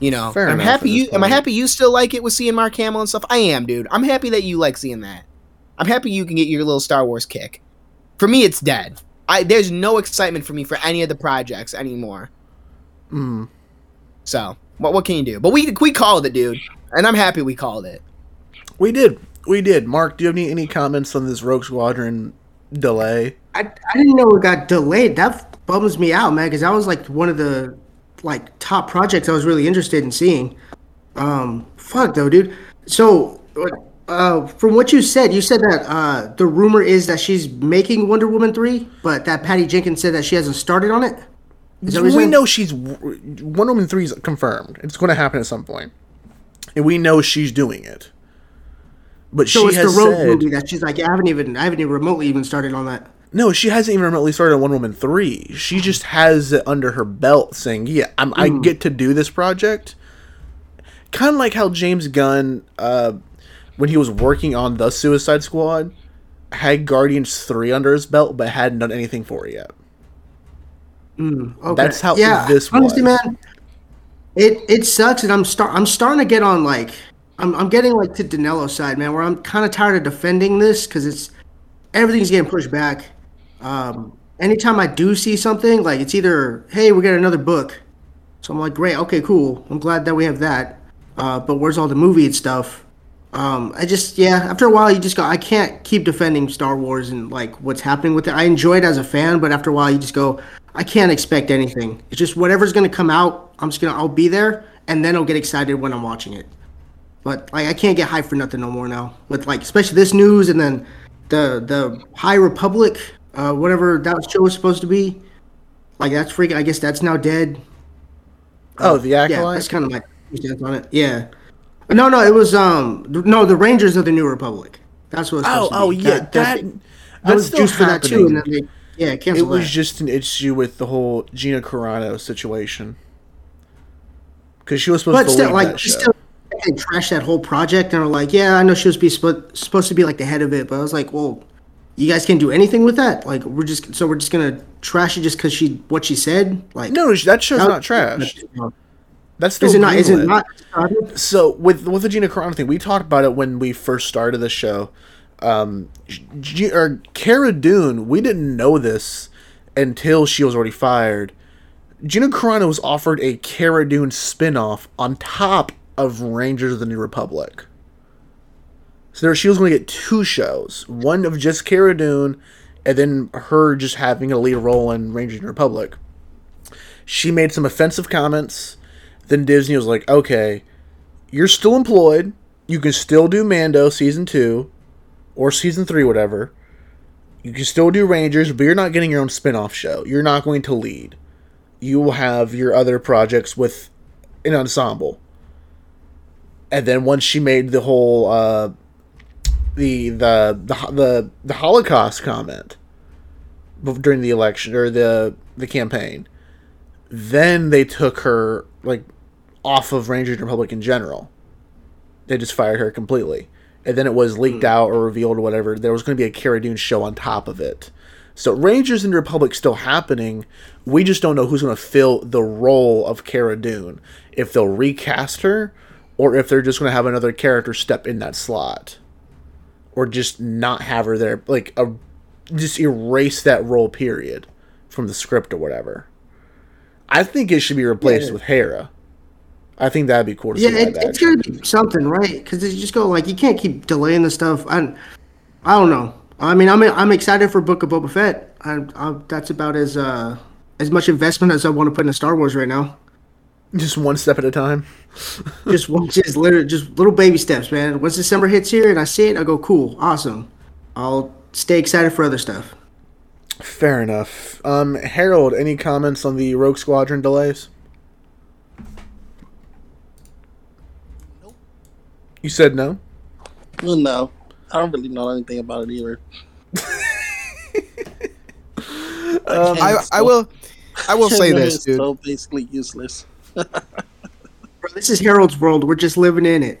You know, Fair I'm happy you this am I happy you still like it with seeing Mark Hamill and stuff. I am, dude. I'm happy that you like seeing that. I'm happy you can get your little Star Wars kick. For me, it's dead. I there's no excitement for me for any of the projects anymore. Mm. So what what can you do? But we we called it, dude, and I'm happy we called it. We did, we did. Mark, do you have any, any comments on this Rogue Squadron delay? I, I didn't know it got delayed. That bums me out, man, because that was like one of the like top projects I was really interested in seeing. Um, fuck though, dude. So, uh, from what you said, you said that uh, the rumor is that she's making Wonder Woman three, but that Patty Jenkins said that she hasn't started on it. We know she's Wonder Woman three is confirmed. It's going to happen at some point, and we know she's doing it. But So she the has Rogue said movie that she's like, I haven't even, I haven't even remotely even started on that. no. She hasn't even remotely started on Wonder Woman three. She just has it under her belt, saying, "Yeah, I'm, I get to do this project." Kind of like how James Gunn, uh, when he was working on the Suicide Squad, had Guardians three under his belt, but hadn't done anything for it yet. Okay. That's how yeah, this honestly, was. man. It it sucks, and I'm start I'm starting to get on like I'm I'm getting like to Danilo's side, man, where I'm kind of tired of defending this because it's everything's getting pushed back. Um, anytime I do see something, like it's either hey we got another book, so I'm like great, okay, cool, I'm glad that we have that. Uh, but where's all the movie and stuff? Um, I just yeah, after a while you just go I can't keep defending Star Wars and like what's happening with it. I enjoy it as a fan, but after a while you just go I can't expect anything. It's just whatever's gonna come out, I'm just gonna I'll be there and then I'll get excited when I'm watching it. But like I can't get hyped for nothing no more now. With like especially this news and then the the High Republic, uh, whatever that show was supposed to be. Like that's freaking I guess that's now dead. Oh, the Yeah, acolyte. that's kind of my cents on it. Yeah. No, no, it was um no the Rangers of the New Republic. That's what. It's Oh, supposed to oh yeah, that, that's- that's I was still juiced for that too, and then they yeah It was that. just an issue with the whole Gina Carano situation because she was supposed but to still, like that show. still, they trashed that whole project and were like, yeah, I know she was be sp- supposed to be like the head of it, but I was like, well, you guys can't do anything with that. Like we're just so we're just gonna trash it just because she what she said. Like no, that show's that- not trash. That's still Is it not? Is it not? So with with the Gina Carano thing, we talked about it when we first started the show. Um, G- or Cara Dune, we didn't know this until she was already fired. Gina Carano was offered a Cara Dune spin-off on top of Rangers of the New Republic. So there, she was going to get two shows, one of just Cara Dune, and then her just having a lead role in Rangers of the New Republic. She made some offensive comments. Then Disney was like, "Okay, you're still employed. You can still do Mando season two, or season three, whatever. You can still do Rangers, but you're not getting your own spin-off show. You're not going to lead. You will have your other projects with an ensemble." And then once she made the whole uh, the the the the, the Holocaust comment during the election or the the campaign, then they took her like off of Rangers and Republic in general. They just fired her completely, and then it was leaked hmm. out or revealed or whatever. There was going to be a Cara Dune show on top of it. So Rangers and Republic still happening. We just don't know who's going to fill the role of Cara Dune. If they'll recast her, or if they're just going to have another character step in that slot or just not have her there like a, just erase that role period from the script or whatever i think it should be replaced Yeah. with hera i think that'd be cool to Yeah, see it, live it's gonna be something, right? Because you just go like you can't keep delaying the stuff. I, I don't know. I mean, I'm I'm excited for Book of Boba Fett. I, I, that's about as uh as much investment as I want to put into Star Wars right now. just one step at a time Just one, just literally just little baby steps, man. Once December hits here and I see it, I go, cool, awesome. I'll stay excited for other stuff. fair enough um harold any comments on the rogue squadron delays you said no Well, no, I don't really know anything about it either. Um, I, I will I will say this, dude. So basically useless. Bro, this is Harold's world. We're just living in it.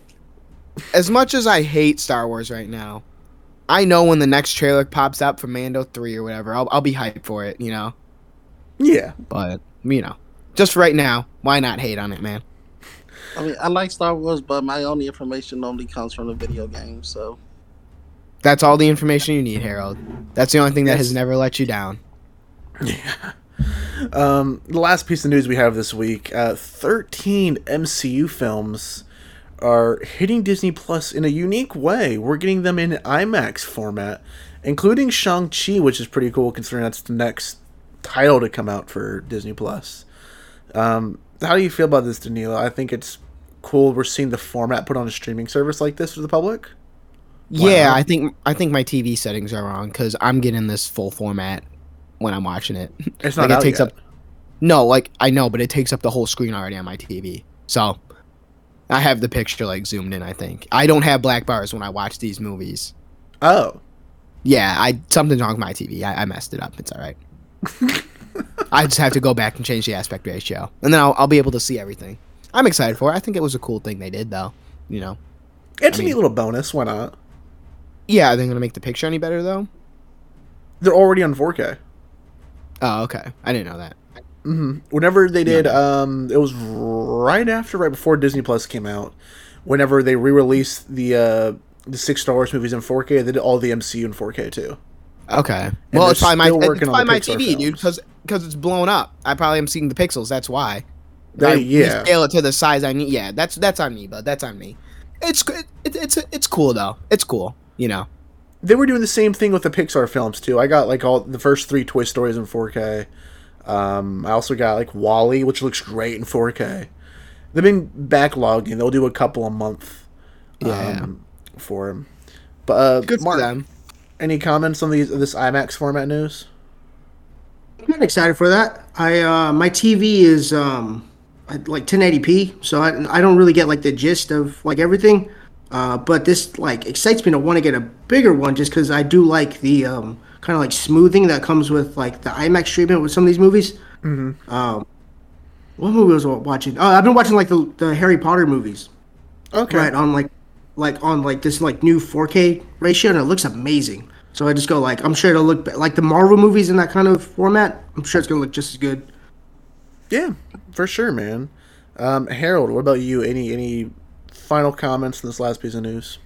As much as I hate Star Wars right now, I know when the next trailer pops up for Mando 3 or whatever, I'll, I'll be hyped for it, you know? yeah But, you know, just right now, why not hate on it, man? I mean, I like Star Wars, but my only information normally comes from the video game. So That's all the information you need, Harold. That's the only thing that has never let you down. Um, the last piece of news we have this week: uh, thirteen MCU films are hitting Disney Plus in a unique way. We're getting them in IMAX format, including Shang Chi, which is pretty cool considering that's the next title to come out for Disney Plus. Um, how do you feel about this, Danilo? I think it's cool. We're seeing the format put on a streaming service like this for the public. Yeah, Wow. I think I think my TV settings are wrong because I'm getting this full format when I'm watching it. It's not Like, it takes yet. up- No, like I know, but it takes up the whole screen already on my TV. So I have the picture like zoomed in. I think I don't have black bars when I watch these movies. Oh, Yeah, I something's wrong with my TV. I, I messed it up. It's all right. I just have to go back and change the aspect ratio, and then I'll, I'll be able to see everything. I'm excited for it. I think it was a cool thing they did, though. You know. it's I a mean- neat little bonus. Why not? Yeah, are they gonna make the picture any better though? They're already on 4K. Oh, okay. I didn't know that. hmm Whenever they did, um, it was right after, right before Disney Plus came out. Whenever they re-released the uh, the six Star Wars movies in 4K, they did all the MCU in 4K too. Okay. Well, it's probably my it's probably my Pixar TV, dude, because because it's blown up. I probably am seeing the pixels. That's why. They- I yeah. Scale it to the size I need. Yeah, that's that's on me, but that's on me. It's it, it, it's it's cool though. It's cool. You know. They were doing the same thing with the Pixar films too. I got like all the first three Toy Stories in 4K. Um, I also got like WALL-E, which looks great in 4K. They've been backlogging. They'll do a couple a month. Yeah. Um, for them. But uh, Good for Mark, them. Any comments on these this IMAX format news? I'm kind of excited for that. I uh, my TV is um like 1080p, so I, I don't really get like the gist of like everything. Uh, but this like excites me to want to get a bigger one just because I do like the um kind of like smoothing that comes with like the IMAX treatment with some of these movies. Mm-hmm. Um, what movie was I watching? Oh, I've been watching like the the Harry Potter movies. Okay. Right on like like on like this like new 4K ratio, and it looks amazing. So I just go like I'm sure it'll look like the Marvel movies in that kind of format. I'm sure it's gonna look just as good. Yeah, for sure, man. Um, Harold, what about you? Any any final comments on this last piece of news?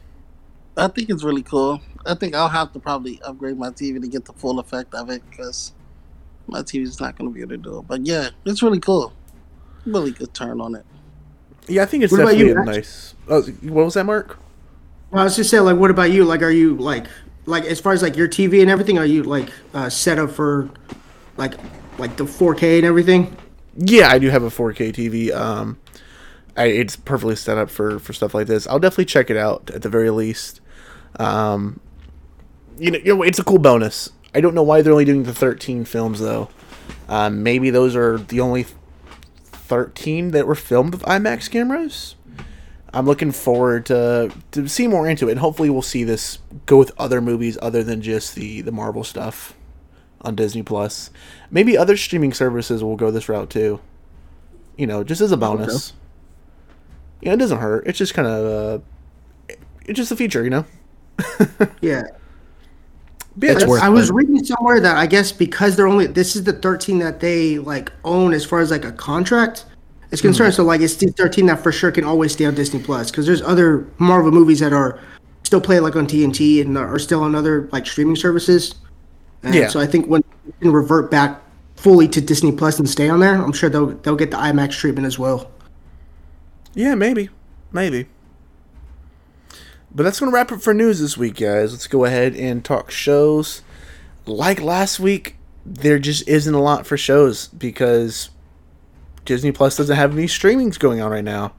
I think it's really cool. I think I'll have to probably upgrade my TV to get the full effect of it because my TV's not going to be able to do it. But yeah, it's really cool. Really good turn on it. Yeah, I think it's What definitely you, nice. Oh, what was that, Mark? Well, I was just saying, like, what about you? Like, are you like, like, as far as like your TV and everything, are you like uh, set up for, like, like the 4K and everything? Yeah, I do have a 4K TV. Um, I, it's perfectly set up for for stuff like this. I'll definitely check it out at the very least. Um, you know, you know, it's a cool bonus. I don't know why they're only doing the 13 films though. Um, maybe those are the only 13 that were filmed with IMAX cameras. I'm looking forward to to see more into it, and hopefully we'll see this go with other movies other than just the the Marvel stuff on Disney Plus. Maybe other streaming services will go this route too. You know, just as a bonus. Yeah, it doesn't hurt. It's just kind of uh, it's just a feature, you know. Yeah. Yeah, I was it. reading somewhere that I guess because they're only this is the 13 that they like own as far as like a contract is concerned. So like it's 13 that for sure can always stay on Disney Plus because there's other Marvel movies that are still played like on TNT and are still on other like streaming services. And Yeah. So I think when they can revert back fully to Disney Plus and stay on there, I'm sure they'll they'll get the IMAX treatment as well. Yeah, maybe. Maybe. But that's to wrap up for news this week, guys. Let's go ahead and talk shows. Like last week, there just isn't a lot for shows because Disney Plus doesn't have any streamings going on right now.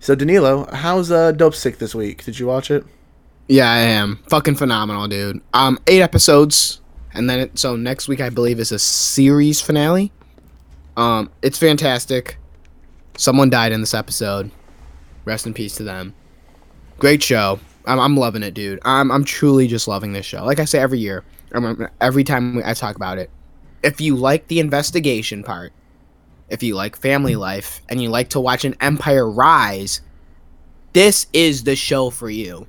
So, Danilo, how's uh, Dopesick this week? Did you watch it? Yeah, I am. Fucking phenomenal, dude. Um, eight episodes, and then it, so next week I believe is a series finale. Um, it's fantastic. Someone died in this episode. Rest in peace to them. Great show. I'm, I'm loving it, dude. I'm I'm truly just loving this show. Like I say every year, every time I talk about it. If you like the investigation part, if you like family life, and you like to watch an empire rise, this is the show for you.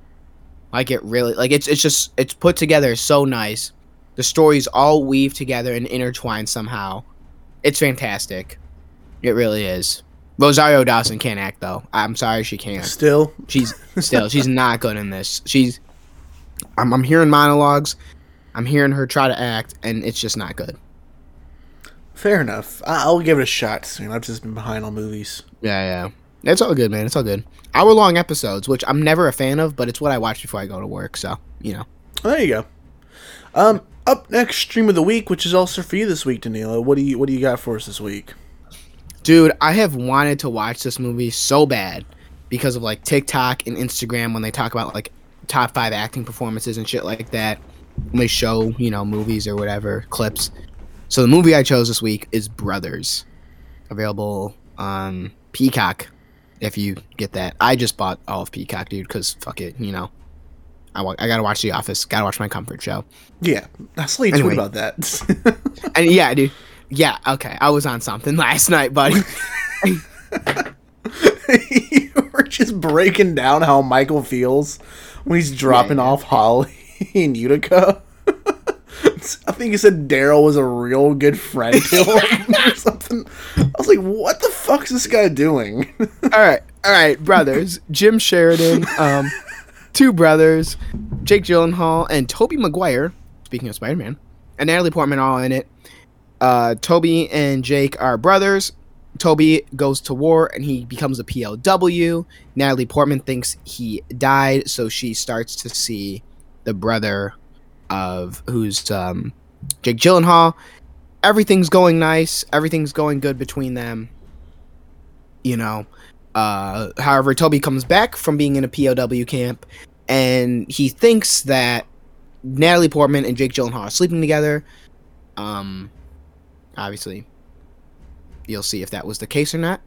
Like it really like it's it's just it's put together so nice. The stories all weave together and intertwine somehow. It's fantastic. It really is. Rosario Dawson can't act though. I'm sorry she can't. Still? She's still she's not good in this. She's I'm I'm hearing monologues. I'm hearing her try to act and it's just not good. Fair enough. I- I'll give it a shot soon. I've just been behind on movies. Yeah, yeah. It's all good, man. It's all good. Hour long episodes, which I'm never a fan of, but it's what I watch before I go to work, so, you know. There you go. Um, up next, stream of the week, which is also for you this week, Danilo. What do you What do you got for us this week? Dude, I have wanted to watch this movie so bad because of like TikTok and Instagram when they talk about like top five acting performances and shit like that. When they show, you know, movies or whatever, clips. So the movie I chose this week is Brothers. Available on Peacock if you get that. I just bought all of Peacock, dude, because fuck it, you know. I, wa- I gotta watch The Office, gotta watch my comfort show. Yeah, I saw you Anyway. about that. And yeah, dude. Yeah, okay. I was on something last night, buddy. you were just breaking down how Michael feels when he's dropping yeah. off Holly in Utica. I think he said Daryl was a real good friend to him or something. I was like, what the fuck's this guy doing? all right, all right, brothers. Jim Sheridan, um, two brothers, Jake Gyllenhaal and Tobey Maguire. Speaking of Spider-Man, and Natalie Portman all in it. Uh, Tobey and Jake are brothers. Tobey goes to war and he becomes a POW. Natalie Portman thinks he died, so she starts to see the brother of who's um, Jake Gyllenhaal. Everything's going nice. Everything's going good between them. You know. Uh, however, Tobey comes back from being in a POW camp, and he thinks that Natalie Portman and Jake Gyllenhaal are sleeping together. Um, obviously, you'll see if that was the case or not,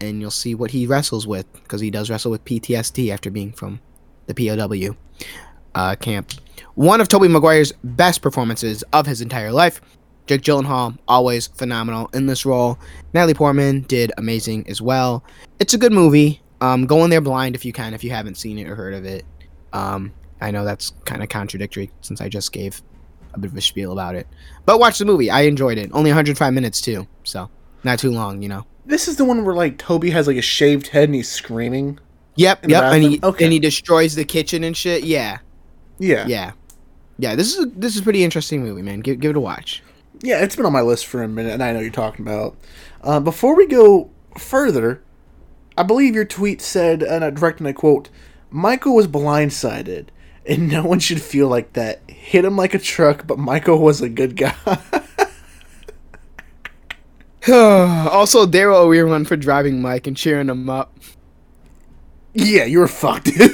and you'll see what he wrestles with because he does wrestle with PTSD after being from the POW uh, camp. One of Tobey Maguire's best performances of his entire life. Jake Gyllenhaal, always phenomenal in this role. Natalie Portman did amazing as well. It's a good movie. Um, go in there blind if you can, if you haven't seen it or heard of it. Um, I know that's kind of contradictory since I just gave a bit of a spiel about it. But watch the movie. I enjoyed it. Only 105 minutes too, so not too long, you know. this is the one where like Tobey has like a shaved head and he's screaming. Yep, yep, and he? Okay. and he destroys the kitchen and shit. Yeah, Yeah. yeah, yeah. This is a, this is a pretty interesting movie, man. Give give it a watch. Yeah, it's been on my list for a minute, and I know you're talking about. Uh, before we go further, I believe your tweet said, and I direct and I quote, Michael was blindsided, and no one should feel like that. Hit him like a truck, but Michael was a good guy. also, Daryl everyone for driving Mike and cheering him up. yeah, you were fucked, dude.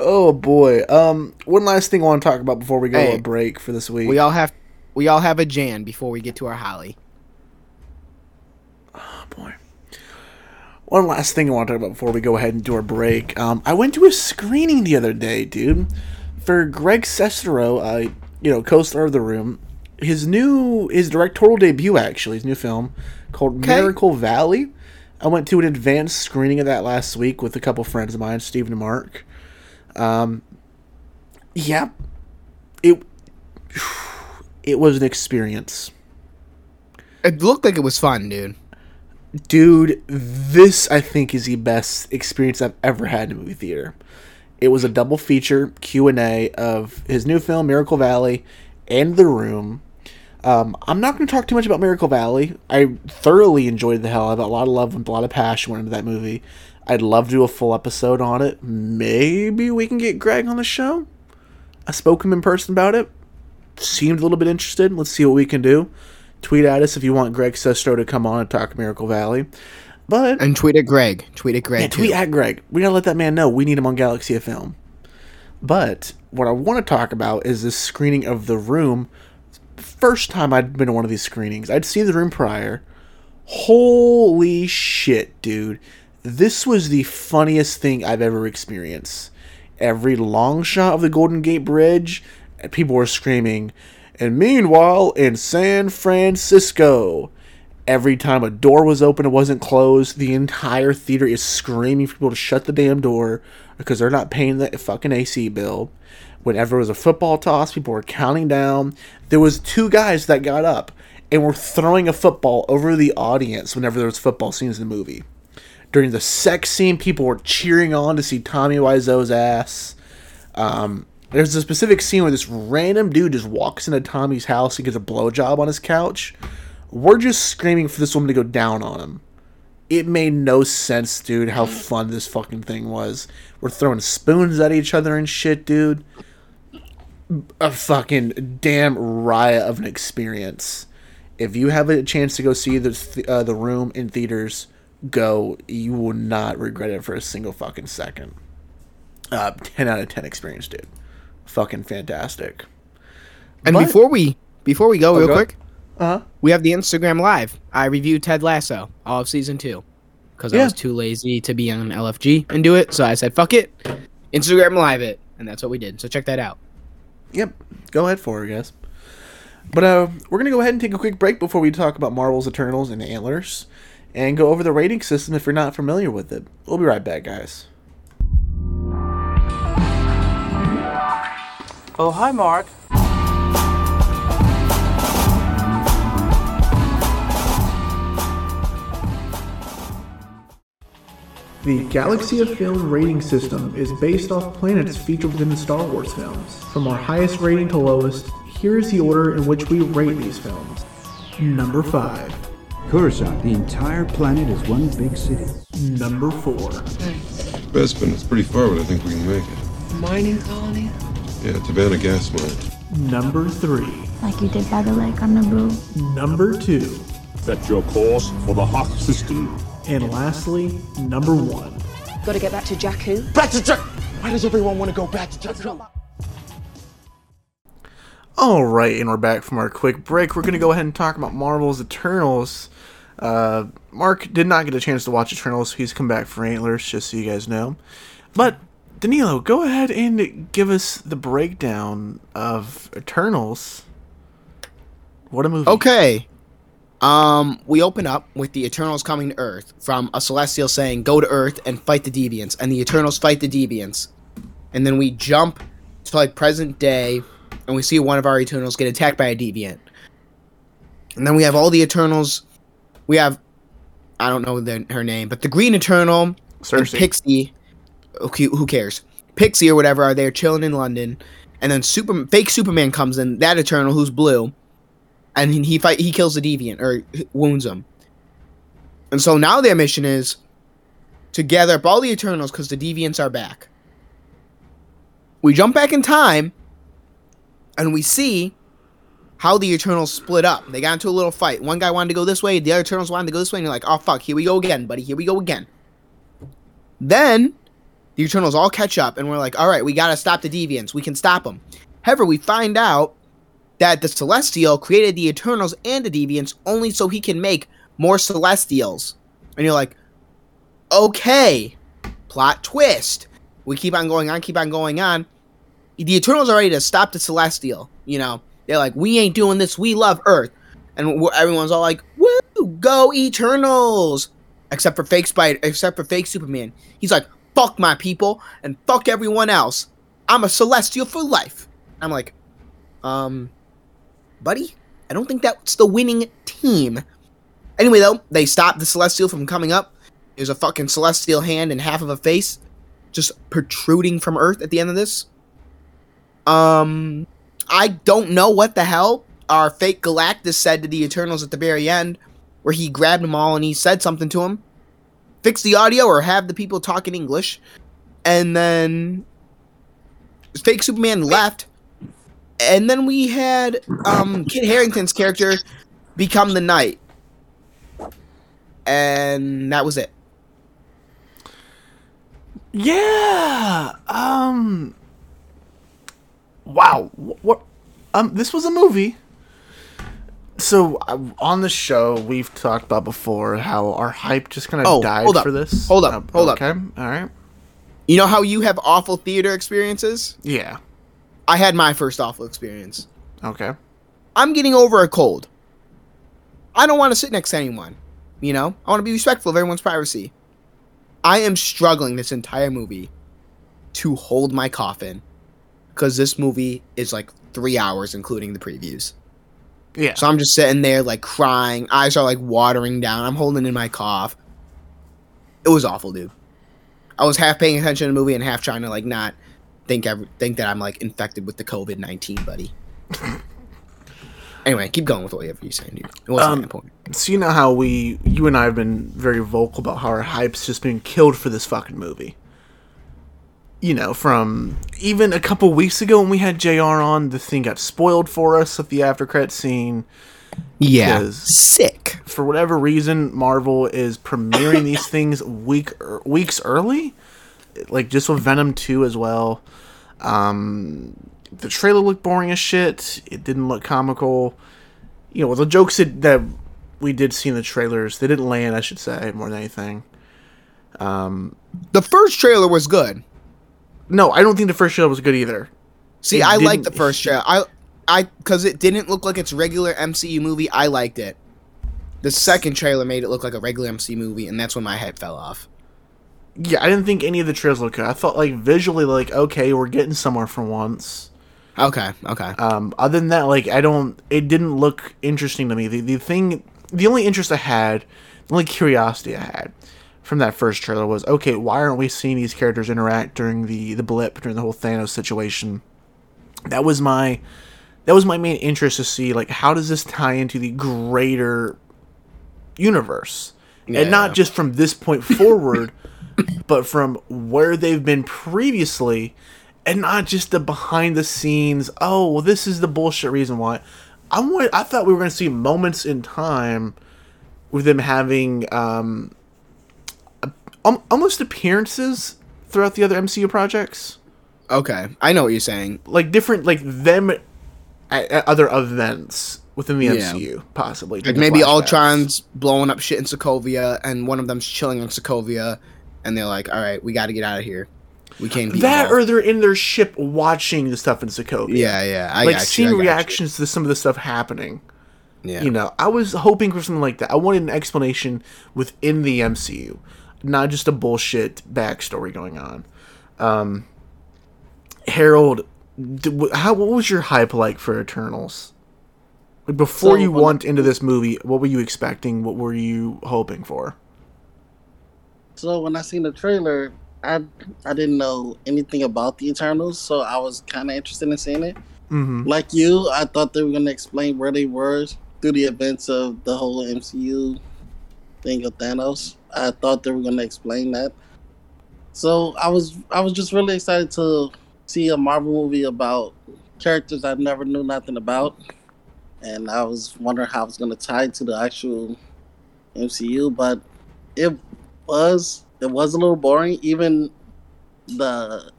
Oh boy. Um, one last thing I want to talk about before we go Hey, a break for this week. We all have we all have a Jan before we get to our Holly. Oh boy. One last thing I want to talk about before we go ahead and do our break. Um, I went to a screening the other day, dude, for Greg Sestero, uh, you know, co-star of The Room. His new, his directorial debut, actually, his new film called Okay. Miracle Valley. I went to an advanced screening of that last week with a couple friends of mine, Steve and Mark. Um, yeah, it it was an experience. It looked like it was fun, dude. dude this i think is the best experience i've ever had in a movie theater. It was a double feature q&a of his new film miracle valley and the room. Um, i'm not going to talk too much about miracle valley. I thoroughly enjoyed the hell of it. A lot of love and a lot of passion went into that movie i'd love to do a full episode on it maybe we can get greg on the show i spoke to him in person about it seemed a little bit interested let's see what we can do tweet at us if you want Greg Sestero to come on and talk Miracle Valley. But And tweet at Greg. Tweet at Greg. yeah, tweet too. at Greg. We gotta let that man know we need him on Galaxy of Film. But what I want to talk about is this screening of The Room. First time I'd been to one of these screenings. I'd seen The Room prior. Holy shit, dude. This was the funniest thing I've ever experienced. Every long shot of the Golden Gate Bridge, people were screaming. And meanwhile, in San Francisco, every time a door was open and wasn't closed, the entire theater is screaming for people to shut the damn door because they're not paying the fucking AC bill. Whenever it was a football toss, people were counting down. There was two guys that got up and were throwing a football over the audience whenever there was football scenes in the movie. During the sex scene, people were cheering on to see Tommy Wiseau's ass. Um, there's a specific scene where this random dude just walks into Tommy's house and gets a blowjob on his couch. We're just screaming for this woman to go down on him. It made no sense, dude, how fun this fucking thing was. We're throwing spoons at each other and shit, dude. A fucking damn riot of an experience. If you have a chance to go see the th- uh, the room in theaters, go. You will not regret it for a single fucking second. Uh, ten out of ten experience, dude. Fucking fantastic. And But- before we before we go, real go. quick, Uh huh. we have the Instagram live. I reviewed Ted Lasso, all of season two, because I was too lazy to be on LFG and do it. So I said, "Fuck it, Instagram live it," and that's what we did. So check that out. Yep. Go ahead for it, guys. But uh, we're gonna go ahead and take a quick break before we talk about Marvel's Eternals and Antlers, and go over the rating system if you're not familiar with it. We'll be right back, guys. Oh, hi, Mark. The Galaxy of Film rating system is based off planets featured within the Star Wars films. From our highest rating to lowest, here is the order in which we rate these films. Number 5, Coruscant, the entire planet is one big city. Number 4, Thanks. Bespin, it's pretty far, but I think we can make it. Mining colony? Yeah, Tibanna gas mine. Number 3, like you did by the lake on Naboo. Number 2, Set your course for the Hoth system. and lastly, Number 1. Gotta get back to Jakku. Back to Jack. Why does everyone want to go back to Jakku? All right, and we're back from our quick break. We're going to go ahead and talk about Marvel's Eternals. Uh, Mark did not get a chance to watch Eternals. He's come back for Antlers, just so you guys know. But Danilo, go ahead and give us the breakdown of Eternals. What a movie! Okay. Um, we open up with the Eternals coming to Earth from a Celestial saying, "Go to Earth and fight the Deviants," and the Eternals fight the Deviants, and then we jump to like present day, and we see one of our Eternals get attacked by a Deviant, and then we have all the Eternals. We have, I don't know the, her name, but the Green Eternal, and Sersi. Pixie. Okay, who cares? Pixie or whatever are there chilling in London, and then super fake Superman comes in, that Eternal who's blue, and he, he fight he kills the Deviant or wounds him. And so now their mission is to gather up all the Eternals because the Deviants are back. We jump back in time, and we see how the Eternals split up. They got into a little fight. One guy wanted to go this way, the other Eternals wanted to go this way, and you're like, oh fuck, here we go again, buddy, here we go again. Then the Eternals all catch up, and we're like, all right, we gotta stop the Deviants. We can stop them. However, we find out that the Celestial created the Eternals and the Deviants only so he can make more Celestials. And you're like, okay, plot twist. We keep on going on, keep on going on. The Eternals are ready to stop the Celestial. You know, they're like, we ain't doing this. We love Earth. And everyone's all like, woo, go Eternals. Except for fake Spider, except for fake Superman. He's like, fuck my people and fuck everyone else. I'm a Celestial for life. I'm like, um, buddy, I don't think that's the winning team. Anyway, though, they stop the Celestial from coming up. There's a fucking Celestial hand and half of a face just protruding from Earth at the end of this. Um, I don't know what the hell our fake Galactus said to the Eternals at the very end, where he grabbed them all and he said something to them. Fix the audio or have the people talk in English. And then fake Superman left. And then we had um, Kit Harington's character become the Knight. And that was it. Yeah. Um. Wow. What? Um. This was a movie. So uh, on the show, we've talked about before how our hype just kind of Oh, died hold up. for this. Hold up, Uh, hold up. Okay. All right. You know how you have awful theater experiences? Yeah. I had my first awful experience. Okay. I'm getting over a cold. I don't want to sit next to anyone. You know, I want to be respectful of everyone's privacy. I am struggling this entire movie to hold my coffin because this movie is like three hours, including the previews. Yeah. So I'm just sitting there like crying. Eyes are like watering down. I'm holding in my cough. It was awful, dude. I was half paying attention to the movie and half trying to like not think every, think that I'm like infected with the COVID nineteen, buddy. anyway, keep going with whatever you're saying, dude. It wasn't Um, that point. So you know how we, you and I have been very vocal about how our hype's just been killed for this fucking movie. You know, from even a couple weeks ago when we had Jr. on, the thing got spoiled for us at the after credit scene. Yeah, sick. For whatever reason, Marvel is premiering these things week er, weeks early, like just with Venom two as well. Um, the trailer looked boring as shit. It didn't look comical. You know, the jokes that, that we did see in the trailers, they didn't land. I should say more than anything. Um, the first trailer was good. No, I don't think the first trailer was good either. See, It I liked the first trailer. I, I, because it didn't look like its regular MCU movie. I liked it. The second trailer made it look like a regular MCU movie, and that's when my hype fell off. Yeah, I didn't think any of the trailers looked good. I thought like visually, like okay, we're getting somewhere for once. Okay, okay. Um, other than that, like I don't, it didn't look interesting to me. The the thing, the only interest I had, the only curiosity I had from that first trailer was okay, why aren't we seeing these characters interact during the the blip during the whole Thanos situation? That was my that was my main interest to see like how does this tie into the greater universe Yeah. and not just from this point forward but from where they've been previously and not just the behind the scenes oh well this is the bullshit reason why i want i thought we were going to see moments in time with them having um um, almost appearances throughout the other mcu projects Okay, I know what you're saying. like different like them at, at other events within the Yeah. MCU, possibly. Like maybe flashbacks. Ultron's blowing up shit in Sokovia, and one of them's chilling on Sokovia, and they're like, "All right, we got to get out of here. We can't be that, involved." or they're in their ship watching the stuff in Sokovia. Yeah, yeah, I like you, seeing you. reactions to some of the stuff happening. Yeah. You know, I was hoping for something like that. I wanted an explanation within the MCU, not just a bullshit backstory going on. Um, Harold, how what was your hype like for Eternals? Like before So, you when- went into this movie, what were you expecting? What were you hoping for? So when I seen the trailer, I I didn't know anything about the Eternals, so I was kind of interested in seeing it. Mm-hmm. Like you, I thought they were gonna explain where they were through the events of the whole MCU thing of Thanos. I thought they were gonna explain that. So I was I was just really excited to see a Marvel movie about characters I never knew nothing about, and I was wondering how it was gonna tie to the actual MCU, but it was it was a little boring. Even the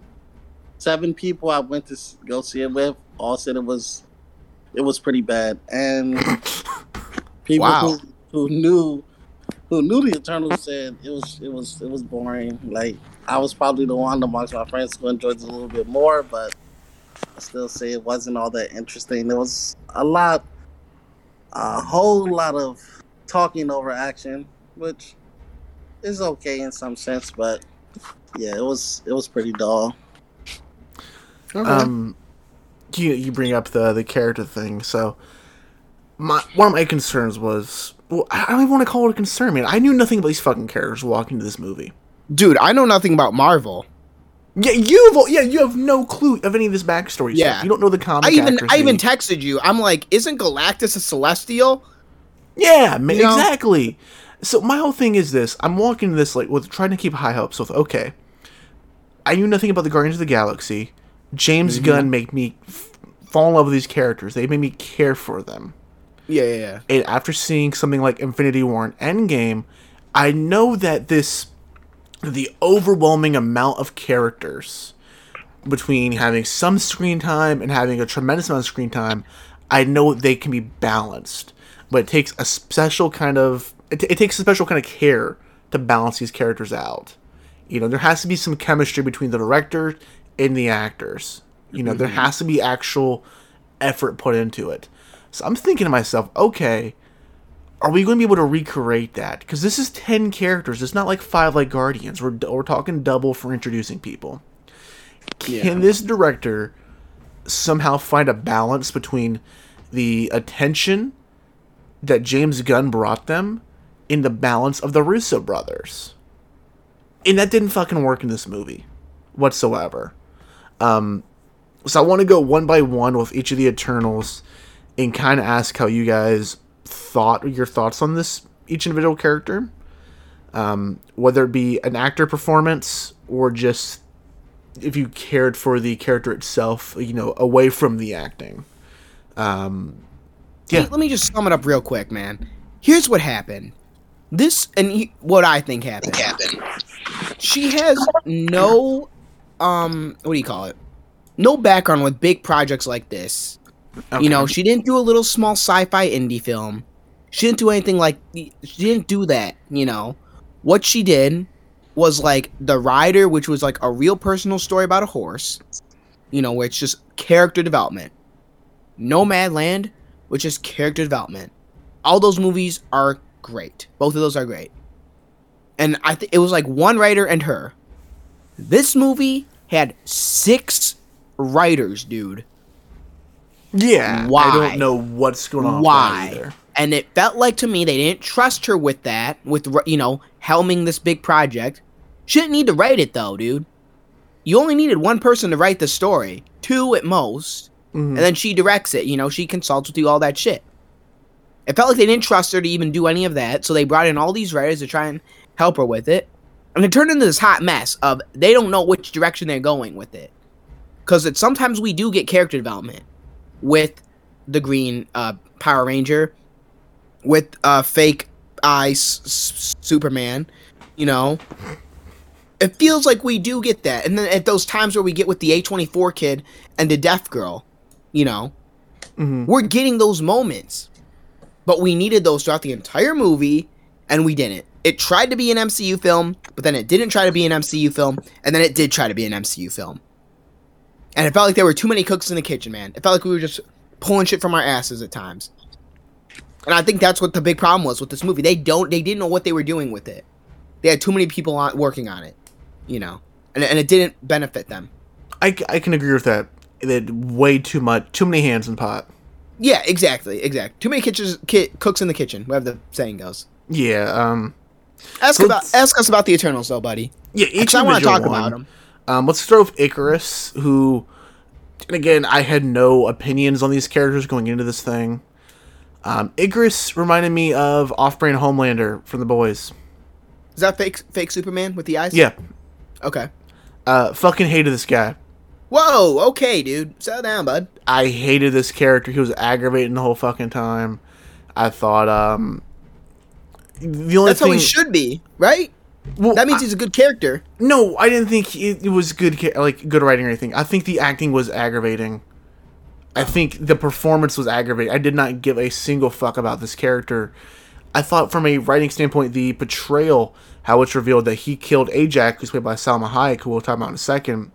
seven people I went to go see it with all said it was it was pretty bad, and people Wow. who, who knew who knew the Eternals said it was it was it was boring. Like I was probably the one amongst my friends who enjoyed it a little bit more, but I still say it wasn't all that interesting. There was a lot, a whole lot of talking over action, which is okay in some sense, but yeah, it was it was pretty dull. Um, you you bring up the the character thing. So, my one of my concerns was, well, I don't even want to call it a concern, man. I knew nothing about these fucking characters walking into this movie. Dude, I know nothing about Marvel. Yeah, you have yeah, you have no clue of any of this backstory. Yeah. stuff. you don't know the comic. I even actors I even texted you. I'm like, isn't Galactus a Celestial? Yeah, ma- You know? exactly. So my whole thing is this: I'm walking into this like with trying to keep high hopes. With okay, I knew nothing about the Guardians of the Galaxy. James Mhm. Gunn made me f- fall in love with these characters. They made me care for them. Yeah, yeah, yeah. And after seeing something like Infinity War and Endgame, I know that this the overwhelming amount of characters between having some screen time and having a tremendous amount of screen time, I know they can be balanced. But it takes a special kind of it, it takes a special kind of care to balance these characters out. You know, there has to be some chemistry between the director and the actors. You know, there Mhm. has to be actual effort put into it. So I'm thinking to myself, okay, are we going to be able to recreate that? Because this is 10 characters. It's not like five like Guardians. We're, we're talking double for introducing people. Can this director somehow find a balance between the attention that James Gunn brought them in the balance of the Russo brothers? And that didn't fucking work in this movie whatsoever. Um, so I want to go one by one with each of the Eternals and kind of ask how you guys thought your thoughts on this each individual character, um, whether it be an actor performance or just if you cared for the character itself, you know, away from the acting. Um, Yeah. Let me just sum it up real quick, man. Here's what happened. This and he, what I think happened. happened. She has no, um, what do you call it? No background with big projects like this. You know, she didn't do a little small sci-fi indie film. She didn't do anything like. She didn't do that. You know, what she did was like the rider, which was like a real personal story about a horse. You know, where it's just character development. Nomadland, which is character development. All those movies are great. Both of those are great. And I think it was like one writer and her. This movie had six writers, dude. Yeah, Why? I don't know what's going on. Why? either. And it felt like to me they didn't trust her with that, with you know helming this big project. She didn't need to write it though, dude. You only needed one person to write the story, two at most, Mhm. and then she directs it. You know, she consults with you, all that shit. It felt like they didn't trust her to even do any of that, so they brought in all these writers to try and help her with it, and it turned into this hot mess of they don't know which direction they're going with it. Because sometimes we do get character development with the Green uh, Power Ranger, with uh, fake ice s- Superman, you know. It feels like we do get that, and then at those times where we get with the A twenty four kid and the deaf girl, you know, Mhm. we're getting those moments, but we needed those throughout the entire movie, and we didn't. It tried to be an MCU film, but then it didn't try to be an MCU film, and then it did try to be an MCU film. And it felt like there were too many cooks in the kitchen, man. It felt like we were just pulling shit from our asses at times. And I think that's what the big problem was with this movie. They don't they didn't know what they were doing with it. They had too many people on, working on it, you know. And, and it didn't benefit them. I, I can agree with that. That way too much, too many hands in pot. Yeah, exactly, exactly. Too many kitchens, ki- cooks in the kitchen, whatever the saying goes. Yeah, um, Ask about ask us about the Eternals, though, buddy. Yeah, each I want to talk one. about them. Um, let's start with Ikaris, who, and again, I had no opinions on these characters going into this thing. Um, Ikaris reminded me of off-brand Homelander from The Boys. Is that fake fake Superman with the eyes? Yeah, Okay. uh, fucking hated this guy. Whoa. Okay, dude. Settle down, bud. I hated this character. He was aggravating the whole fucking time. I thought, um, the only That's thing how he should be, right? Well, That means I- he's a good character. No, I didn't think it, it was good, like good writing or anything. I think the acting was aggravating. I think the performance was aggravating. I did not give a single fuck about this character. I thought, from a writing standpoint, the portrayal, how it's revealed that he killed Ajax, who's played by Salma Hayek, who we'll talk about in a second.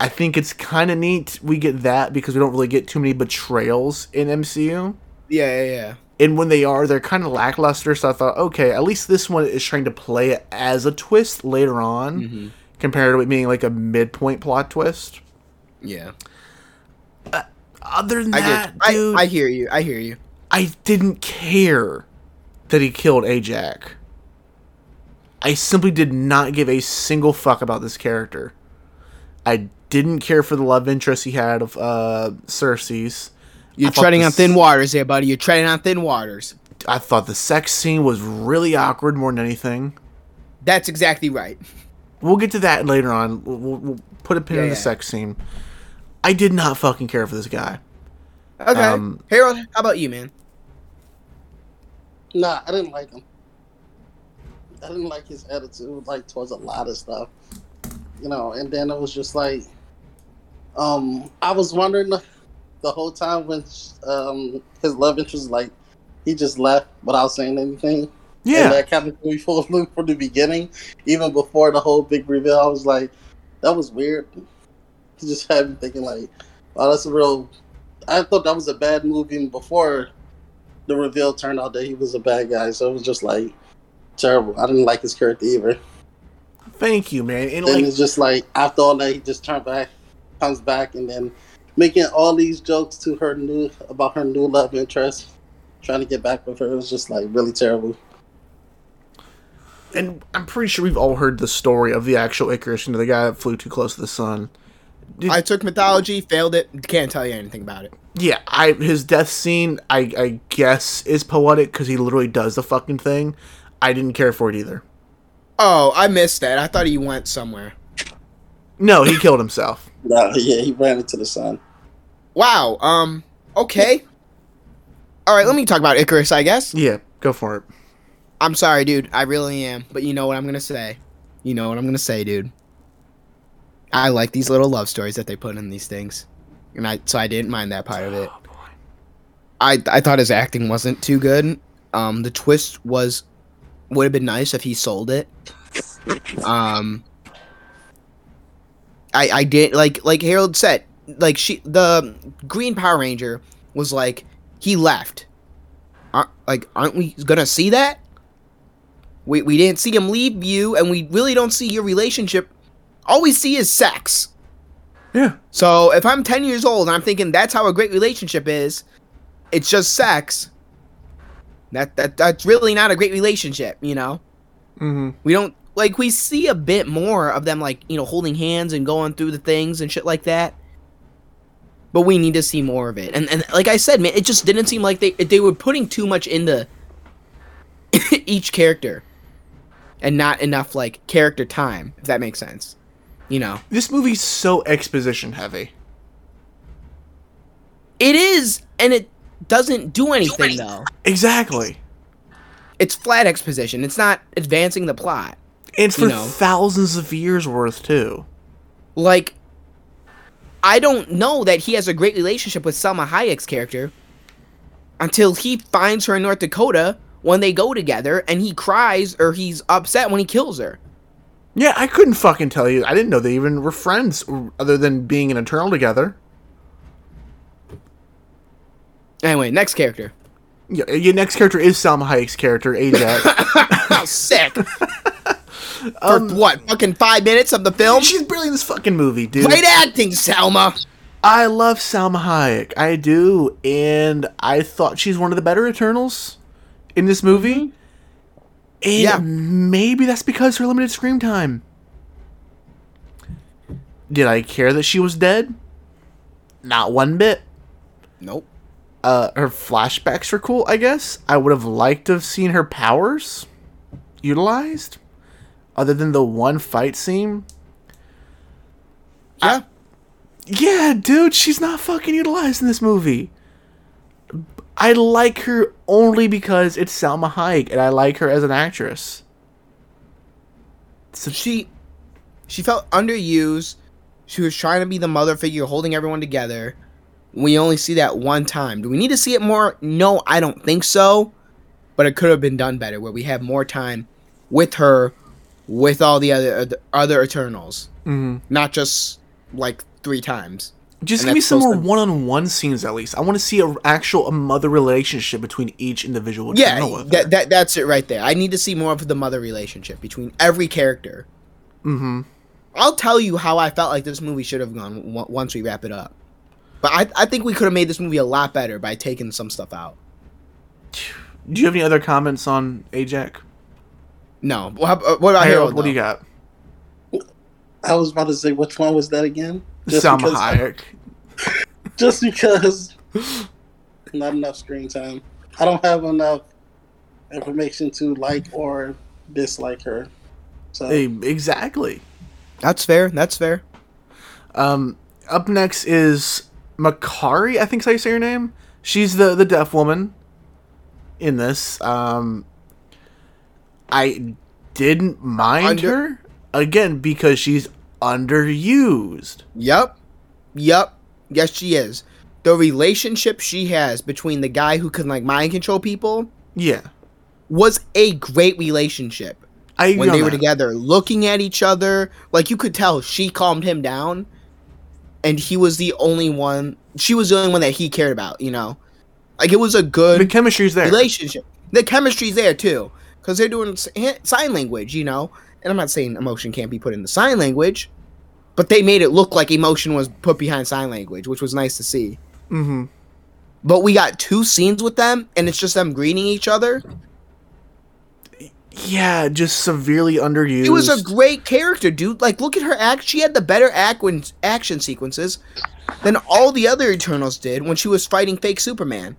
I think it's kind of neat we get that because we don't really get too many betrayals in MCU. Yeah, yeah, yeah. And when they are, they're kind of lackluster. So I thought, okay, at least this one is trying to play it as a twist later on, Mm-hmm. compared to it being like a midpoint plot twist. Yeah. Other than I that, dude, I hear you. I hear you. I didn't care that he killed Ajax. I simply did not give a single fuck about this character. I didn't care for the love interest he had of uh, Sersi's. You're I treading on this- thin waters there, buddy. You're treading on thin waters. I thought the sex scene was really awkward more than anything. That's exactly right. We'll get to that later on. We'll, we'll, we'll put a pin Yeah, in the yeah. sex scene. I did not fucking care for this guy. Okay. Um, Harold, how about you, man? Nah, I didn't like him. I didn't like his attitude, like towards a lot of stuff, you know. And then it was just like, um, I was wondering the, whole time when um his love interest like he just left without saying anything. And Yeah, that kind of threw me for a loop from the beginning, even before the whole big reveal. I was like, that was weird. He just had me thinking like, oh, that's a real. I thought that was a bad move even before the reveal turned out that he was a bad guy. So it was just like terrible. I didn't like his character either. thank you, man. And Then like, it's just like after all that, he just turned back, comes back, and then making all these jokes to her new about her new love interest, trying to get back with her. It was just like really terrible. and I'm pretty sure we've all heard the story of the actual Icarus, you know, the guy that flew too close to the sun. Did- I took mythology, failed it. Can't tell you anything about it. yeah, I his death scene, I I guess is poetic because he literally does the fucking thing. I didn't care for it either. Oh, I missed that. I thought he went somewhere. No, he killed himself. No, yeah, he ran into the sun. Wow. Um. Okay. All right. Let me talk about Ikaris. I guess. Yeah, go for it. I'm sorry, dude. I really am. But you know what I'm gonna say. You know what I'm gonna say, dude. I like these little love stories that they put in these things, and I so I didn't mind that part of it. I I thought his acting wasn't too good. Um, the twist was would have been nice if he sold it. Um, I I did like like Harold said like she the Green Power Ranger was like he left. Aren't, like aren't we gonna see that? We we didn't see him leave you, and we really don't see your relationship. All we see is sex. Yeah, So if I'm 10 years old and I'm thinking that's how a great relationship is, it's just sex. That that that's really not a great relationship, you know. mm-hmm. We don't like we see a bit more of them like you know holding hands and going through the things and shit like that. But we need to see more of it. And and like I said, man, it just didn't seem like they they were putting too much into each character, and not enough like character time. If that makes sense, you know. this movie's so exposition heavy. It is, and it doesn't do anything though. Exactly. It's flat exposition. It's not advancing the plot. It's for know. thousands of years worth too. Like, I don't know that he has a great relationship with Salma Hayek's character until he finds her in North Dakota when they go together, and he cries or he's upset when he kills her. Yeah, I couldn't fucking tell you. I didn't know they even were friends, other than being an eternal together. Anyway, next character. Yeah, your next character is Salma Hayek's character, Ajax. Oh, sick. For what? Fucking five minutes of the film? She's brilliant in this fucking movie, dude. Great acting, Salma. I love Salma Hayek. I do, and I thought she's one of the better Eternals in this movie. And Yeah. maybe that's because her limited screen time. Did I care that she was dead? Not one bit. Nope. Uh, her flashbacks were cool, I guess. I would have liked to have seen her powers utilized, other than the one fight scene. Yeah. Yeah, dude, she's not fucking utilized in this movie. I like her only because it's Salma Hayek, and I like her as an actress. So she she felt underused. She was trying to be the mother figure holding everyone together. We only see that one time. Do we need to see it more? No, I don't think so. But it could have been done better where we have more time with her with all the other other Eternals. Mm-hmm. Not just like 3 times. Just And give me some more to- one-on-one scenes at least. I want to see an actual a mother relationship between each individual. Yeah, that, that that's it right there. I need to see more of the mother relationship between every character. Mm-hmm. I'll tell you how I felt like this movie should have gone w- once we wrap it up. But I, I think we could have made this movie a lot better by taking some stuff out. Do you have any other comments on Ajax? No. What, about- what about Harold, Harold? what do you got? I was about to say which one was that again? Salma because- Hayek. Just because not enough screen time. I don't have enough information to like or dislike her. So Hey, exactly. That's fair. That's fair. Um, up next is Makkari. I think is how you say her name. She's the the deaf woman in this. Um, I didn't mind Under- her again because she's underused. Yep. Yep. Yes, she is. The relationship she has between the guy who can like mind control people Yeah, was a great relationship. I agree when they were together, looking at each other, like you could tell she calmed him down, and he was the only one. She was the only one that he cared about. You know, like it was a good The chemistry's there. relationship. The chemistry's there too, because they're doing sign language. You know, and I'm not saying emotion can't be put into sign language, but they made it look like emotion was put behind sign language, which was nice to see. Mm-hmm. But we got two scenes with them, and it's just them greeting each other. Yeah, just severely underused. She was a great character, dude. Like, look at her act. She had the better act- when action sequences than all the other Eternals did when she was fighting fake Superman.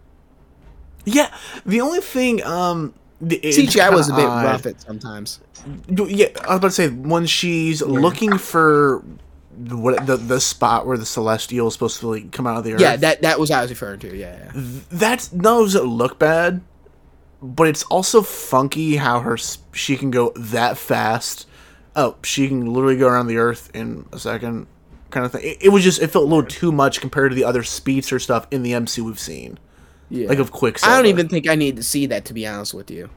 yeah. The only thing, um, CGI was a bit odd. rough at sometimes. Yeah, I was about to say when she's looking for the- what the the spot where the celestial is supposed to like come out of the earth. Yeah, that that was what I was referring to. Yeah, yeah. that's not only does look bad, but it's also funky how her she can go that fast. Oh, she can literally go around the earth in a second, kind of thing. It, it was just it felt a little too much compared to the other speedster stuff in the MC we've seen, yeah. like of Quicksilver. I don't even think I need to see that to be honest with you.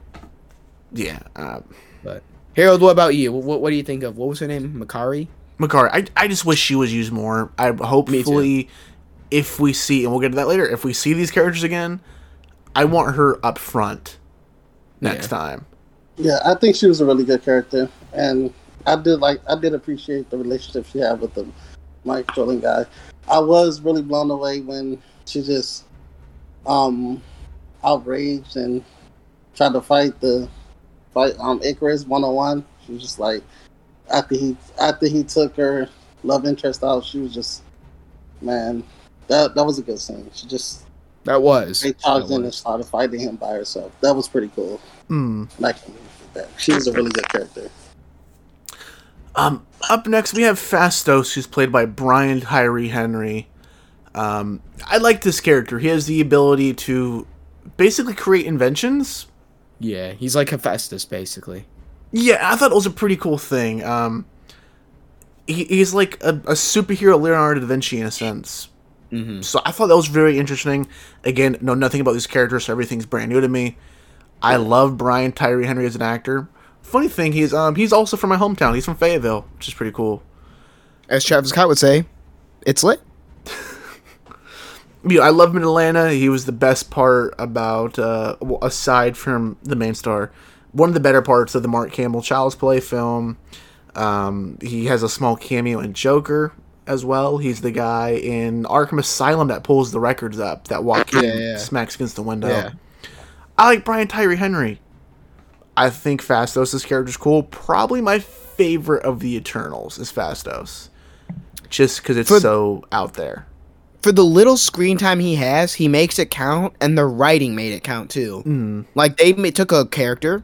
Yeah, uh, But Harold, what about you? What, what do you think of what was her name? Makkari. Makkari, I, I just wish she was used more. I hopefully, if we see, and we'll get to that later, if we see these characters again, I want her up front next Yeah. time. yeah, I think she was a really good character, and I did like I did appreciate the relationship she had with the Mike Drilling guy. I was really blown away when she just um outraged and tried to fight the fight um Ikaris one on one. She was just like after he after he took her love interest out, she was just man, that that was a good scene. She just That was. they charged That in and was. started fighting him by herself. That was pretty cool. Mm. Like that. She was a really good character. Um, up next we have Phastos, who's played by Brian Tyree Henry. Um, I like this character. He has the ability to basically create inventions. Yeah, he's like Hephaestus, basically. Yeah, I thought it was a pretty cool thing. Um, he, he's like a, a superhero Leonardo da Vinci in a sense. Mm-hmm. So I thought that was very interesting. Again, know nothing about these characters, so everything's brand new to me. I love Brian Tyree Henry as an actor. Funny thing, he's um he's also from my hometown. He's from Fayetteville, which is pretty cool. As Travis Scott would say, it's lit. You know, I love him in Atlanta. He was the best part about uh aside from the main star, one of the better parts of the Mark Campbell Child's Play film. Um, he has a small cameo in Joker as well. He's the guy in Arkham Asylum that pulls the records up that Joaquin Yeah, yeah. smacks against the window. Yeah. I like Brian Tyree Henry. I think Phastos' character's cool. Probably my favorite of the Eternals is Phastos, just because it's For- so out there. For the little screen time he has, he makes it count, and the writing made it count too. Mm. Like they took a character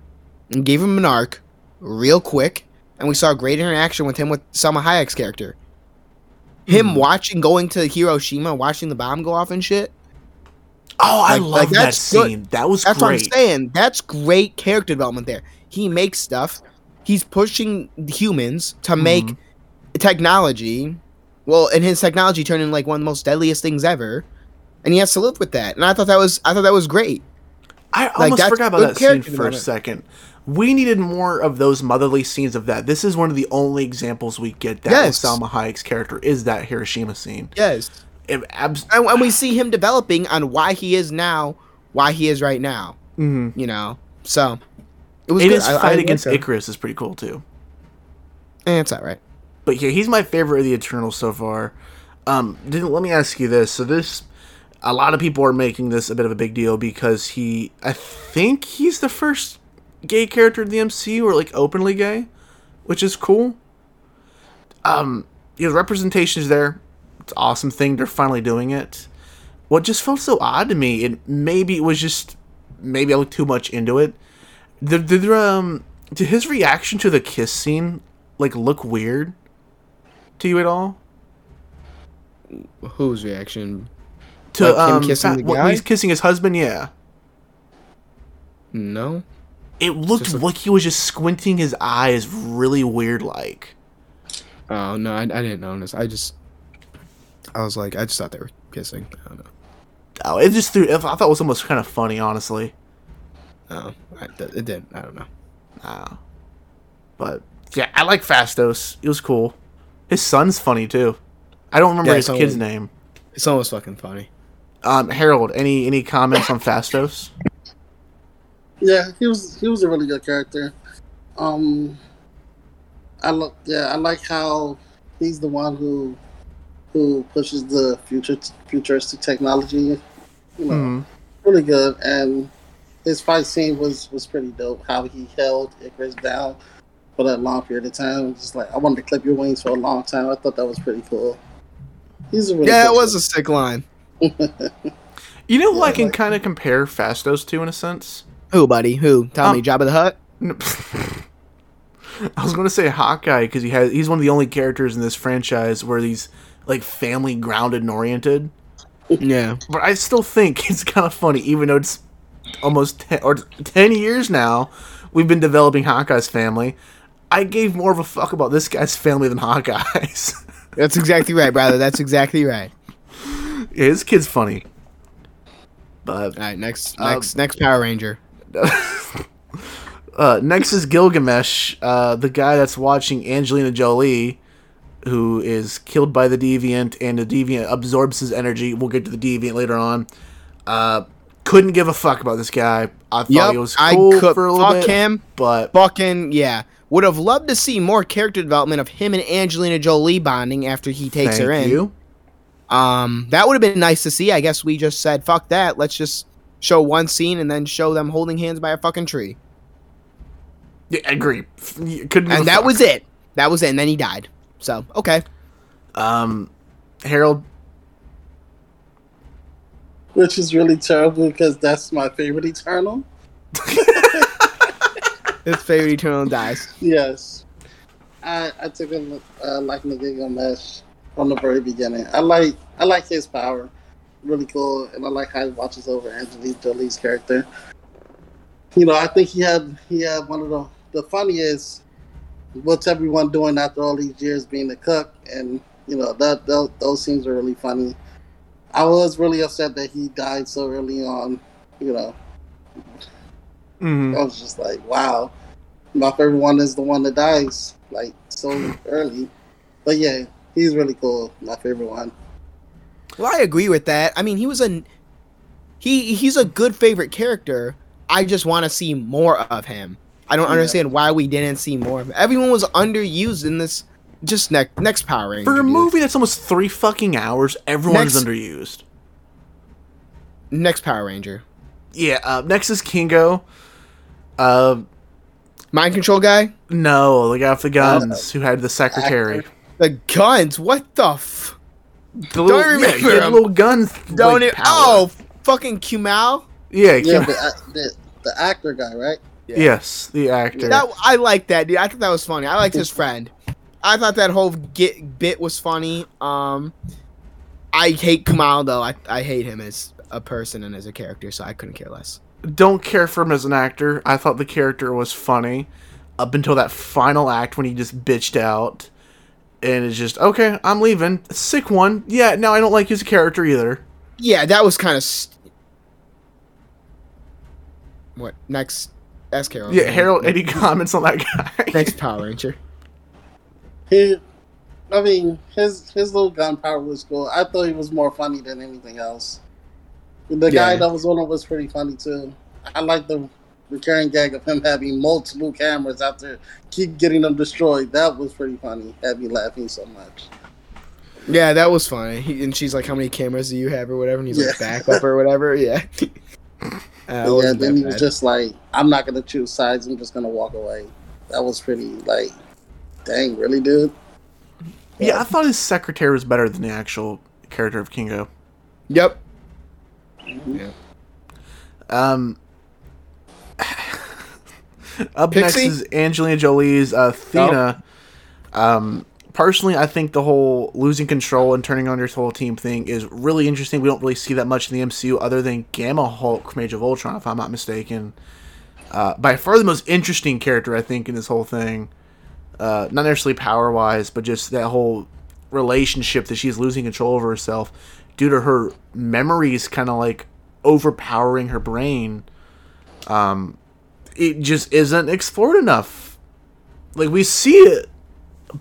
and gave him an arc real quick, and we saw a great interaction with him with Salma Hayek's character. Him Hmm. watching going to Hiroshima, watching the bomb go off and shit. Oh, I Like- love like, that that's good. scene. That was That's what I'm saying. That's great character development there. He makes stuff. He's pushing humans to make Mm-hmm. technology. Well, and his technology turned into like one of the most deadliest things ever, and he has to live with that. And I thought that was I thought that was great. I Like, almost forgot about that scene character for a second. We needed more of those motherly scenes of that. This is one of the only examples we get that Yes. Salma Hayek's character is that Hiroshima scene. Yes, abs- and, and we see him developing on why he is now, why he is right now. Mhm. You know, so it was And good. his I- I fight like against. Ikaris is pretty cool too. Eh, it's all right. But yeah, he's my favorite of the Eternals so far. Um, didn't let me ask you this. So this, a lot of people are making this a bit of a big deal because he, I think he's the first gay character in the MCU or like openly gay, which is cool. Um, you know, representation is there. It's awesome thing. They're finally doing it. What just felt so odd to me, and maybe it was just maybe I looked too much into it. Did, did um did his reaction to the kiss scene like look weird to you at all? Whose reaction? To Like him um, kissing the guy? he's kissing his husband, yeah. No. It looked a- like he was just squinting his eyes really weird like. Oh no, I, I didn't notice. I just, I was like, I just thought they were kissing. I don't know. Oh, it just threw I thought it was almost kind of funny, honestly. Oh, I, it didn't. I don't know. Uh, but yeah, I like Phastos. It was cool. His son's funny too. I don't remember Yeah, his his son kid's was- name. It's almost fucking funny. Um, Harold, any any comments on Phastos? Yeah, he was he was a really good character. Um, I look yeah, I like how he's the one who who pushes the future futuristic technology. You know, Mhm. really good, and his fight scene was was pretty dope. How he held Ikaris down for that long period of time. Just like I wanted to clip your wings for a long time. I thought that was pretty cool. He's a really Yeah, good it was a sick line. You know who I can kind of compare Phastos to in a sense? Who, buddy? Who? Tell Um, me, Jabba the Hutt. I was gonna say Hawkeye because he has he's one of the only characters in this franchise where he's like family grounded and oriented. Yeah. But I still think it's kind of funny, even though it's almost 10, or 10 years now we've been developing Hawkeye's family. I gave more of a fuck about this guy's family than Hawkeye's. That's exactly right, brother. That's exactly right. yeah, his kid's funny. But All right, next, Um, next, next Power Ranger. uh, next is Gilgamesh, uh, the guy that's watching Angelina Jolie, who is killed by the deviant, and the deviant absorbs his energy. We'll get to the deviant later on. Uh, couldn't give a fuck about this guy. I thought Yep, he was I cool could for a little fuck bit, him. but Fucking yeah. Would have loved to see more character development of him and Angelina Jolie bonding after he takes her thank in. you. Um, that would have been nice to see. I guess we just said fuck that. Let's just show one scene and then show them holding hands by a fucking tree. Yeah, I agree. Couldn't And that fuck. was it. That was it. And then he died. So okay. Um, Harold, which is really terrible because that's my favorite Eternal. His favorite Eternal dies. Yes, I I took a uh, like Gilgamesh from the very beginning. I like I like his power, really cool, and I like how he watches over Angelina Jolie's character. You know, I think he had he had one of the the funniest. What's everyone doing after all these years being a cook? And you know that, that those scenes are really funny. I was really upset that he died so early on. You know, Mhm. I was just like, wow. My favorite one is the one that dies like so early. But yeah, he's really cool. My favorite one. Well, I agree with that. I mean, he was a he he's a good favorite character. I just want to see more of him. I don't Yeah. understand why we didn't see more of him. Everyone was underused in this just next next Power Ranger. for a dude. movie that's almost three fucking hours, everyone's Next- underused. Next Power Ranger. Yeah, uh, next is Kingo. Uh, Mind control guy? No, the guy with the guns who had the secretary. The guns? What the f? The little, Don't yeah, remember he had him. little guns. Don't like, it? power. Oh, fucking Kumail. yeah, Yeah, Kim- the, the the actor guy, right? yes, the actor. That I like that dude. I thought that was funny. I liked his friend. I thought that whole get bit was funny. Um, I hate Kumail though. I I hate him as a person and as a character, so I couldn't care less. Don't care for him as an actor. I thought the character was funny up until that final act when he just bitched out. And it's just, okay, I'm leaving. Sick one. Yeah, now I don't like his character either. Yeah, that was kind of. St- what next? Ask Harold. Yeah, Harold, any comments on that guy? Next Power Ranger. He, I mean, his his little gunpowder was cool. I thought he was more funny than anything else. The guy Yeah. that was on it was pretty funny too. I like the recurring gag of him having multiple cameras after keep getting them destroyed. That was pretty funny. Had me laughing so much. Yeah, that was funny. He, and she's like, "How many cameras do you have, or whatever?" And he's like, Yeah. "Backup or whatever." Yeah. Uh, yeah, then that he was just like, "I'm not gonna choose sides. I'm just gonna walk away." That was pretty like, dang, really, dude. yeah, I thought his secretary was better than the actual character of Kingo. Yep. Um, up next is Angelina Jolie's uh, Athena. Um, personally, I think the whole losing control and turning on your whole team thing is really interesting. We don't really see that much in the MCU other than Gamma Hulk from Age of Ultron, if I'm not mistaken. Uh, by far the most interesting character, I think, in this whole thing. Uh, not necessarily power wise, but just that whole relationship that she's losing control over herself due to her memories kind of like overpowering her brain. Um, it just isn't explored enough. Like we see it,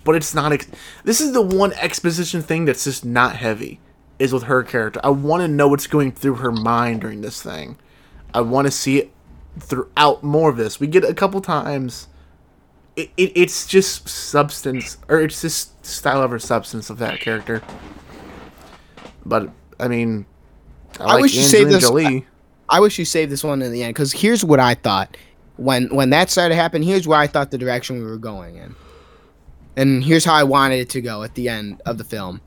but it's not. Ex- this is the one exposition thing that's just not heavy. Is with her character. I want to know what's going through her mind during this thing. I want to see it throughout more of this. We get a couple times. It, it, it's just substance, or it's just style over substance of that character. But I mean, I, I like wish you saved this- Jolie. I wish you saved this one in the end because here's what I thought when when that started to happen. Here's where I thought the direction we were going in, and here's how I wanted it to go at the end of the film.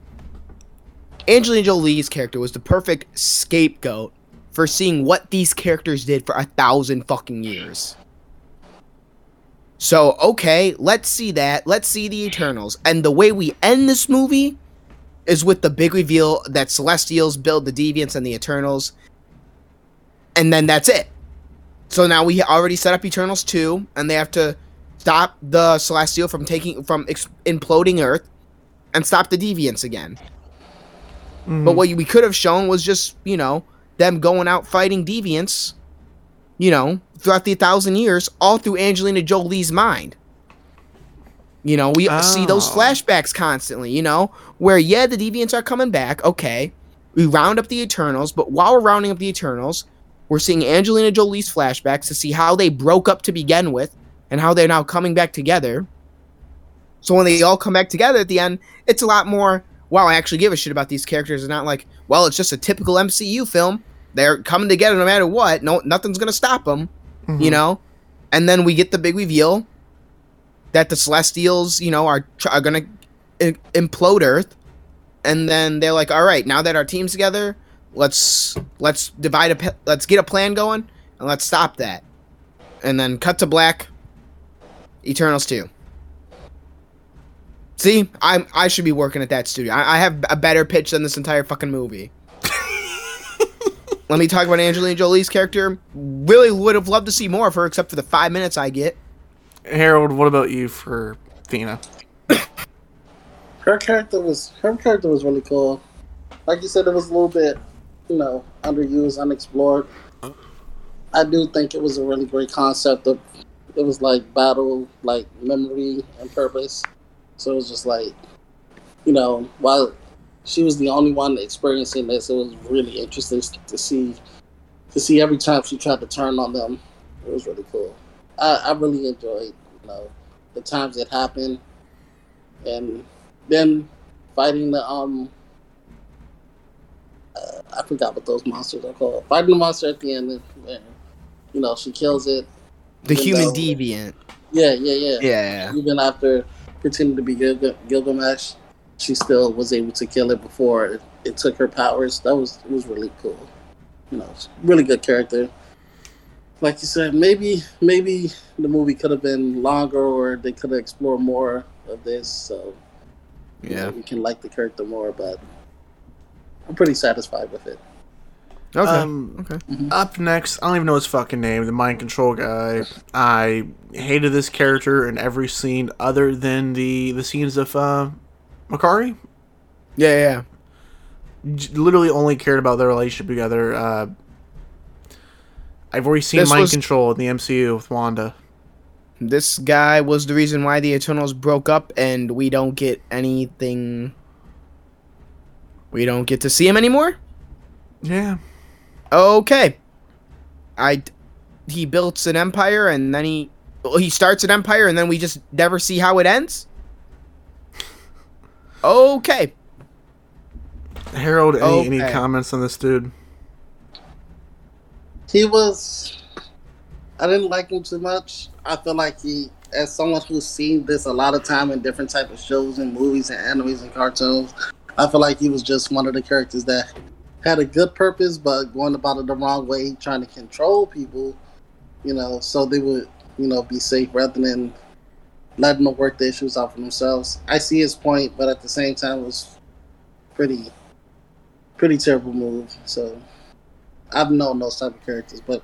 Angelina Jolie's character was the perfect scapegoat for seeing what these characters did for a thousand fucking years. So okay, let's see that. Let's see the Eternals, and the way we end this movie is with the big reveal that Celestials build the Deviants and the Eternals and then that's it. So now we already set up Eternals 2 and they have to stop the Celestial from taking from ex- imploding Earth and stop the Deviants again. Mm-hmm. But what we could have shown was just, you know, them going out fighting Deviants, you know, throughout the thousand years, all through Angelina Jolie's mind. You know, we see those Oh. flashbacks constantly, you know, where, yeah, the Deviants are coming back, okay. We round up the Eternals, but while we're rounding up the Eternals, we're seeing Angelina Jolie's flashbacks to see how they broke up to begin with and how they're now coming back together. So when they all come back together at the end, it's a lot more, wow, I actually give a shit about these characters. It's not like, well, it's just a typical MCU film. They're coming together no matter what. No, nothing's gonna stop them, you mm-hmm. know. And then we get the big reveal that the Celestials, you know, are tr- are gonna i- implode Earth, and then they're like, all right, now that our team's together, let's let's divide a let's get a plan going and let's stop that. And then cut to black. Eternals two. See, I'm I should be working at that studio. I, I have a better pitch than this entire fucking movie. Let me talk about Angelina Jolie's character. Really would have loved to see more of her, except for the five minutes I get. Harold, what about you for Athena? her character was her character was really cool. Like you said, it was a little bit, you know, underused, unexplored. I do think it was a really great concept of it was like battle, like memory and purpose. So it was just like, you know, while she was the only one experiencing this, it was really interesting to see to see every time she tried to turn on them. It was really cool. I, I really enjoyed, you know, the times it happened and then fighting the um uh, I forgot what those monsters are called. Fighting the monster at the end, and, and, you know, she kills it. The human though- deviant. Yeah, yeah, yeah. Yeah. Even after pretending to be Gil- Gilgamesh, she still was able to kill it before it, it took her powers. That was it was really cool. You know, really good character. Like you said, maybe maybe the movie could have been longer, or they could have explored more of this. So you know, Yeah. we can like the character more. But I'm pretty satisfied with it. Okay. Um, okay. Up next, I don't even know his fucking name. The mind control guy. I hated this character in every scene other than the the scenes of uh, Makkari. Yeah, yeah. Literally only cared about their relationship together. Uh, I've already seen This mind was- control in the MCU with Wanda. This guy was the reason why the Eternals broke up, and we don't get anything. We don't get to see him anymore. Yeah. Okay. I. He builds an empire, and then he. well, He starts an empire, and then we just never see how it ends. Okay. Harold, any, any comments on this dude? He was. I didn't like him too much. I feel like he, as someone who's seen this a lot of time in different type of shows and movies and animes and cartoons, I feel like he was just one of the characters that had a good purpose, but going about it the wrong way, trying to control people, you know, so they would, you know, be safe rather than letting them work the issues out for themselves. I see his point, but at the same time, it was pretty, pretty terrible move. So I've known those type of characters, but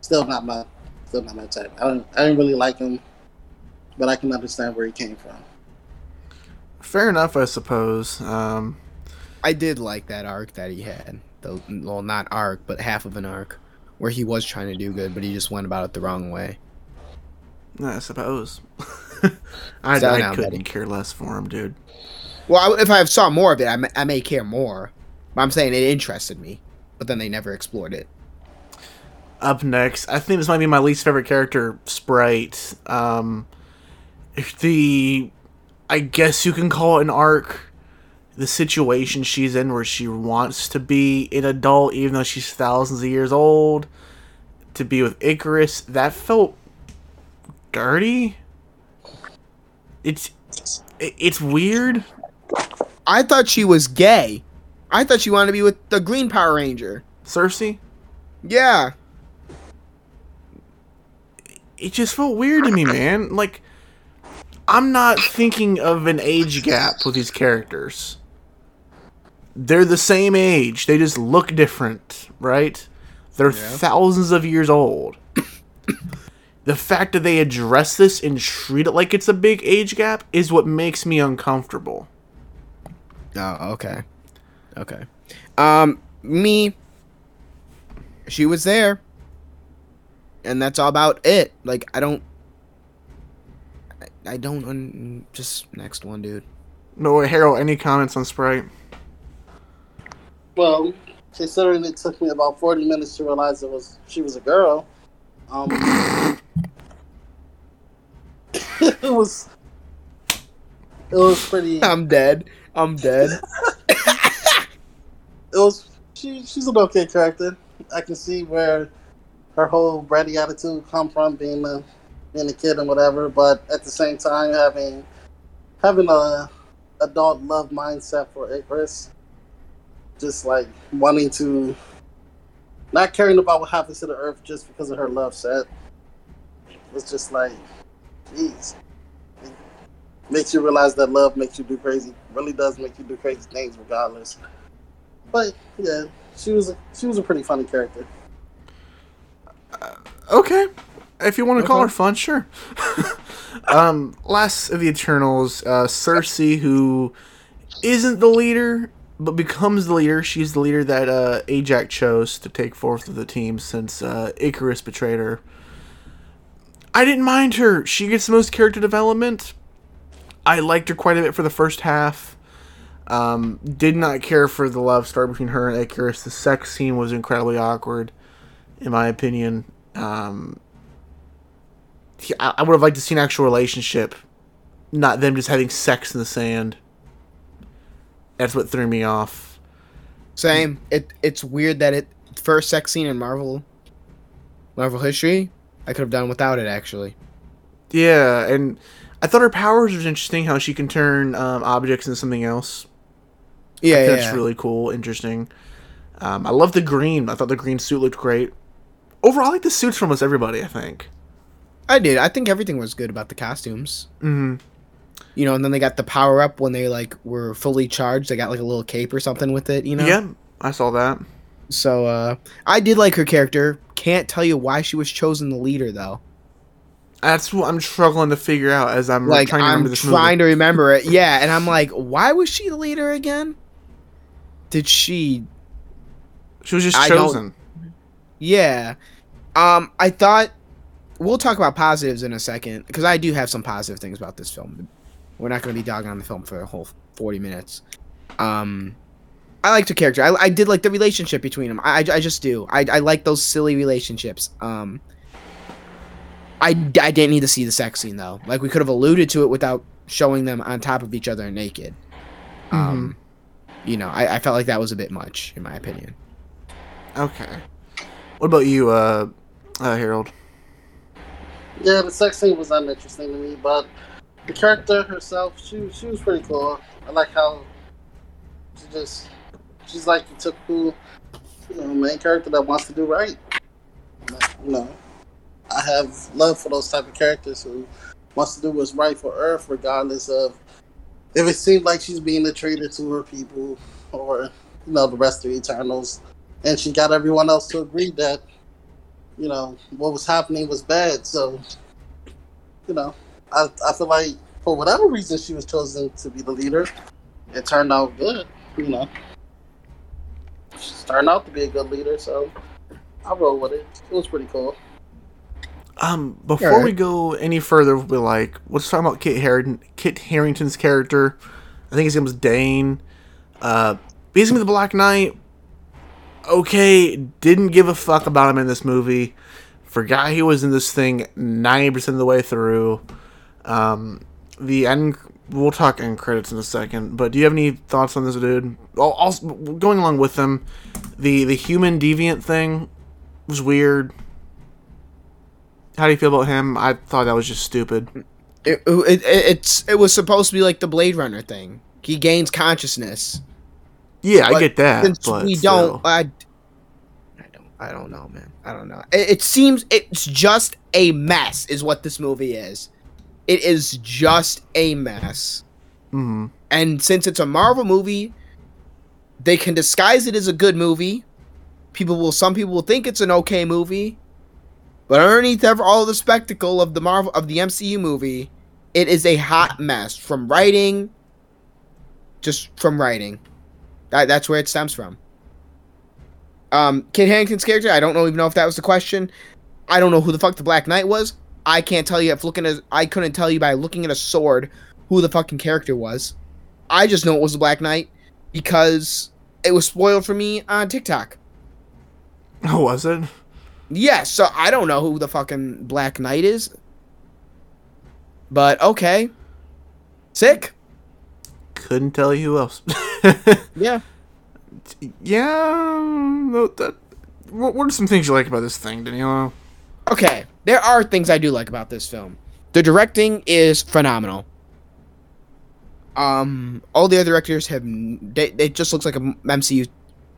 still not my still not my type. I don't I didn't really like him, but I can understand where he came from. Fair enough, I suppose. Um, I did like that arc that he had. The well, not arc, but half of an arc, where he was trying to do good, but he just went about it the wrong way. I suppose. I, Settle I down, couldn't Betty. care less for him, dude. Well, I, if I saw more of it, I may, I may care more. But I'm saying it interested me, but then they never explored it. Up next, I think this might be my least favorite character, Sprite. Um, the, I guess you can call it an arc. The situation she's in, where she wants to be an adult, even though she's thousands of years old, to be with Ikaris, that felt dirty. It's, it's weird. I thought she was gay. I thought she wanted to be with the Green Power Ranger. Sersi. Yeah. it just felt weird to me, man. Like, I'm not thinking of an age gap with these characters. They're the same age. They just look different, right? They're thousands of years old. the fact that they address this and treat it like it's a big age gap is what makes me uncomfortable. Oh, okay. Okay. Um, me. She was there. And that's all about it. Like, I don't. I, I don't. Un- just next one, dude. No, Harold, any comments on Sprite? Well, considering it took me about forty minutes to realize it was she was a girl, um, it was it was pretty. I'm dead. I'm dead. it was she she's an okay character. I can see where her whole bratty attitude come from being a being a kid and whatever, but at the same time having having a adult love mindset for Ikaris. Just like wanting to not caring about what happens to the earth just because of her love set. It's just like jeez. Makes you realize that love makes you do crazy really does make you do crazy things regardless. But yeah, she was a, she was a pretty funny character. Okay. If you want to call her fun, sure. um, last of the Eternals, uh, Sersi, who isn't the leader, but becomes the leader. She's the leader that uh, Ajax chose to take forth of the team since uh, Ikaris betrayed her. I didn't mind her. She gets the most character development. I liked her quite a bit for the first half. Um, did not care for the love story between her and Ikaris. The sex scene was incredibly awkward, in my opinion. Um, he- I, I would have liked to see an actual relationship, not them just having sex in the sand. That's what threw me off. Same. It it's weird that it first sex scene in Marvel Marvel history. I could have done without it actually. Yeah, and I thought her powers was interesting. How she can turn um, objects into something else. Yeah, yeah, that's yeah. really cool, interesting. Um, I love the green. I thought the green suit looked great. Overall, I like the suits from almost everybody. I think. I did. I think everything was good about the costumes. hmm You know, and then they got the power up when they like were fully charged. They got like a little cape or something with it. You know. Yeah, I saw that. So uh I did like her character. Can't tell you why she was chosen the leader though. That's what I'm struggling to figure out as I'm Like trying to I'm this trying movie. to remember it. Yeah, and I'm like, why was she the leader again? Did she? She was just I chosen. Yeah. Um, I thought we'll talk about positives in a second because I do have some positive things about this film. We're not going to be dogging on the film for a whole 40 minutes. Um, I liked her character. I, I did like the relationship between them. I, I, I just do. I, I like those silly relationships. Um, I, I didn't need to see the sex scene though. Like we could have alluded to it without showing them on top of each other naked. Um, you know, I, I felt like that was a bit much in my opinion. Okay. What about you, uh, uh, Harold? Yeah, the sex scene was uninteresting to me, but the character herself, she she was pretty cool. I like how she just she's like the typical you know main character that wants to do right. Like, you know, I have love for those type of characters who wants to do what's right for Earth, regardless of if it seems like she's being a traitor to her people or you know the rest of the Eternals. And she got everyone else to agree that you know what was happening was bad. So you know, I I feel like for whatever reason she was chosen to be the leader, it turned out good. You know, she's turned out to be a good leader. So I roll with it. It was pretty cool. Um, before Alright. we go any further, we like let's talk about Kit Harington. Kit Harington's character. I think his name was Dane. Uh, basically the Black Knight. Okay, didn't give a fuck about him in this movie. Forgot he was in this thing ninety percent of the way through. Um, the end. We'll talk end credits in a second. But do you have any thoughts on this dude? Al- Also, going along with them, the the human deviant thing was weird. How do you feel about him? I thought that was just stupid. It, it, it it's it was supposed to be like the Blade Runner thing. He gains consciousness. Yeah, I get that, Since but we still. don't, I, I don't, I don't know, man. I don't know. It, it seems it's just a mess, is what this movie is. It is just a mess. hmm And since it's a Marvel movie, they can disguise it as a good movie. People will, some people will think it's an okay movie, but underneath all the spectacle of the Marvel of the MCU movie, it is a hot mess from writing. Just from writing, that that's where it stems from. Um, Kit Harington's character, I don't know even know if that was the question. I don't know who the fuck the Black Knight was. I can't tell you if looking at I couldn't tell you by looking at a sword who the fucking character was. I just know it was the Black Knight because it was spoiled for me on TikTok. Oh, was it? Yeah, so I don't know who the fucking Black Knight is. But okay. Sick. Couldn't tell you who else. Yeah. yeah. no, That, what, what are some things you like about this thing, Danilo? Okay, there are things I do like about this film. The directing is phenomenal. Um, all the other directors have they, it just looks like a MCU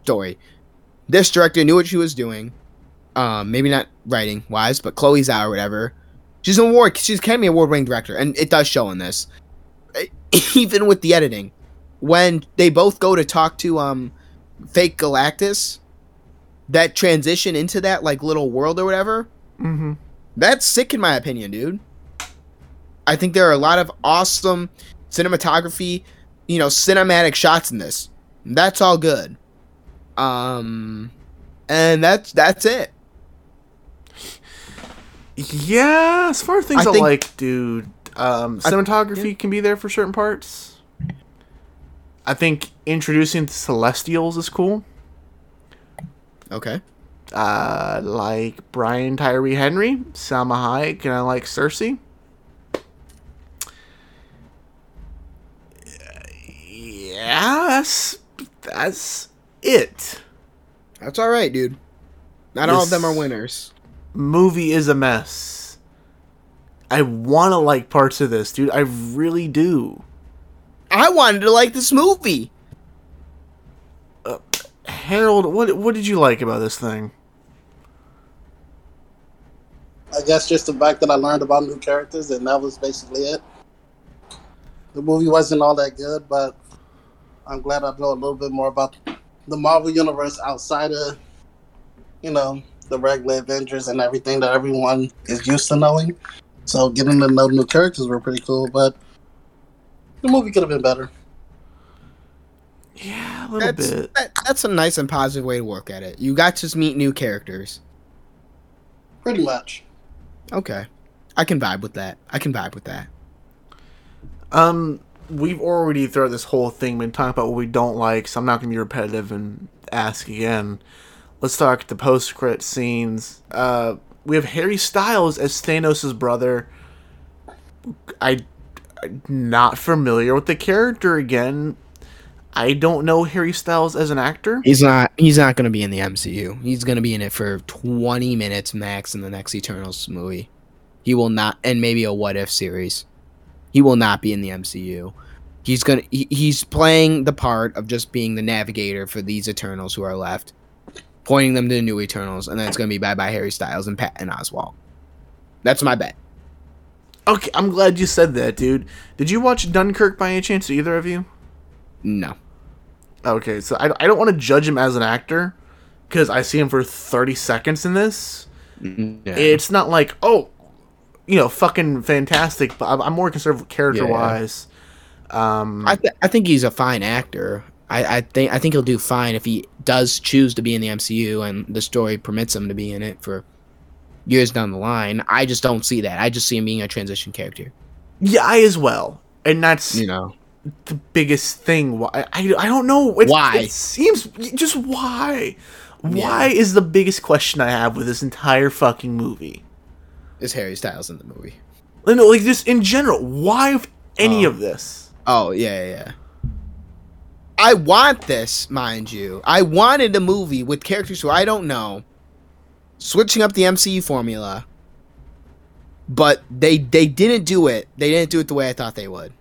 story. This director knew what she was doing. Um, maybe not writing wise, but Chloe Zhao or whatever. She's an award. She's Academy Award winning director, and it does show in this. Even with the editing, when they both go to talk to um, fake Galactus, that transition into that like little world or whatever, Mm-hmm. that's sick in my opinion, dude. I think there are a lot of awesome cinematography, you know, cinematic shots in this. That's all good. Um and that's that's it. Yeah, as far as things I I, think- like, dude, um, I- cinematography can be there for certain parts. I think introducing the Celestials is cool. Okay. Uh, like Brian Tyree Henry, Salma Hayek, and I like Sersi. Yeah, that's that's it. That's all right, dude. Not all of them are winners. Movie is a mess. I want to like parts of this, dude. I really do. I wanted to like this movie. Uh, Harold, what what did you like about this thing? I guess just the fact that I learned about new characters, and that was basically it. The movie wasn't all that good, but I'm glad I know a little bit more about the Marvel universe outside of, you know, the regular Avengers and everything that everyone is used to knowing. So getting to know new characters were pretty cool, but the movie could have been better. Yeah, a little That's bit. that, that's a nice and positive way to look at it. You got to meet new characters. Pretty much. Okay, I can vibe with that. I can vibe with that. Um, we've already throughout this whole thing been talking about what we don't like, so I'm not gonna be repetitive and ask again. Let's talk the post credit scenes. Uh, we have Harry Styles as Thanos' brother. I, I'm not familiar with the character again. I don't know Harry Styles as an actor. He's not. He's not going to be in the MCU. He's going to be in it for 20 minutes max in the next Eternals movie. He will not, and maybe a What If series. He will not be in the MCU. He's gonna. He, he's playing the part of just being the navigator for these Eternals who are left, pointing them to the new Eternals, and then it's going to be bye bye Harry Styles and Pat and Oswald. That's my bet. Okay, I'm glad you said that, dude. Did you watch Dunkirk by any chance, either of you? No. Okay, so I, I don't want to judge him as an actor because I see him for 30 seconds in this. It's not like, oh, you know, fucking fantastic, but I'm, I'm more concerned character wise. Um, I, th- I think he's a fine actor. I, I think I think he'll do fine if he does choose to be in the MCU and the story permits him to be in it for years down the line. I just don't see that. I just see him being a transition character. yeah, I as well. And that's You know, the biggest thing. Why I, I don't know It- Why? It seems just why. Why is the biggest question I have with this entire fucking movie? is Harry Styles in the movie? No, like just in general, why any oh. of this? Oh yeah, yeah, yeah. I want this, mind you. I wanted a movie with characters who I don't know, switching up the MCU formula. But they they didn't do it. They didn't do it the way I thought they would.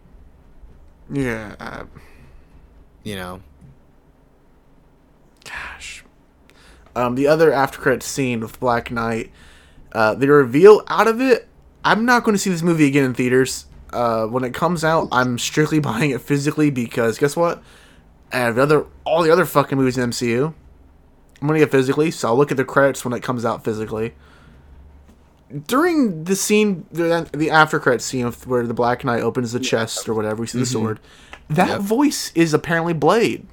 Yeah, uh, You know. gosh. Um, the other after credit scene with Black Knight, uh, the reveal out of it. I'm not going to see this movie again in theaters. Uh, when it comes out, I'm strictly buying it physically because guess what? Have other all the other fucking movies in MCU. I'm gonna get physically, so I'll look at the credits when it comes out physically. During the scene, the, the after credit scene where the Black Knight opens the chest or whatever, we see the Mhm. sword. That Yep. voice is apparently Blade,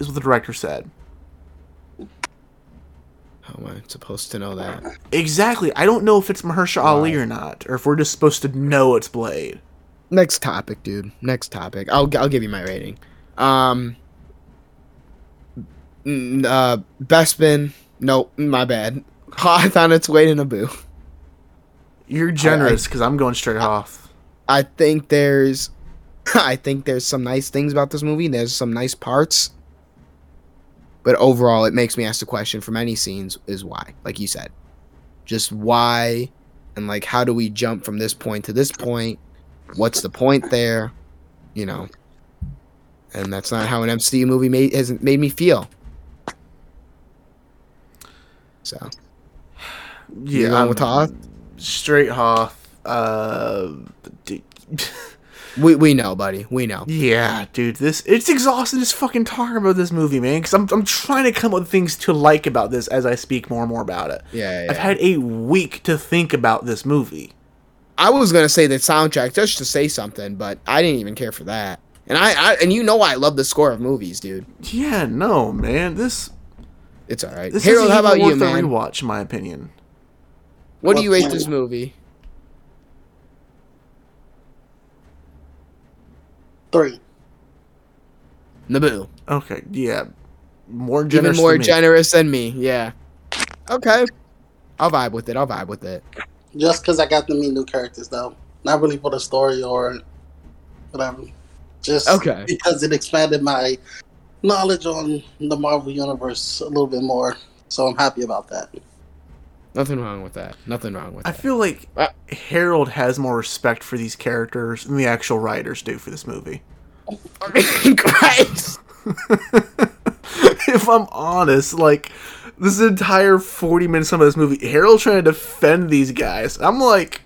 is what the director said. How am I supposed to know that? Exactly. I don't know if it's Mahershala Ali or not, or if we're just supposed to know it's Blade. Next topic, dude. Next topic. I'll I'll give you my rating. Um. Mm, Uh, Bespin. Nope, my bad. I found its way to Naboo. You're generous because I'm going straight off. I think there's, I think there's some nice things about this movie. There's some nice parts, but overall, it makes me ask the question from any scenes: is why? Like you said, just why, and like how do we jump from this point to this point? What's the point there? You know, and that's not how an MCU movie made has made me feel. So Yeah, going with I'm- Hoth? Straight Hoth. Uh, d- We we know, buddy. We know. yeah, dude. This it's exhausting just fucking talking about this movie, man. Because I'm I'm trying to come up with things to like about this as I speak more and more about it. Yeah, yeah, I've had a week to think about this movie. I was gonna say the soundtrack just to say something, but I didn't even care for that. And I, I and you know I love the score of movies, dude. Yeah, no, man. This It's all right. this Harold, how about you, worth a man? rewatch, in my opinion. What do you rate this movie? Three. Naboo. Okay, yeah, more generous. Even generous. more than me. generous than me. Yeah. Okay. I'll vibe with it. I'll vibe with it. Just because I got to meet new characters, though. Not really for the story or whatever. Just Okay. because it expanded my knowledge on the Marvel Universe a little bit more. So I'm happy about that. Nothing wrong with that. Nothing wrong with I that. I feel like uh, Harold has more respect for these characters than the actual writers do for this movie. Christ. if I'm honest, like this entire 40 minutes of this movie, Harold trying to defend these guys. I'm like,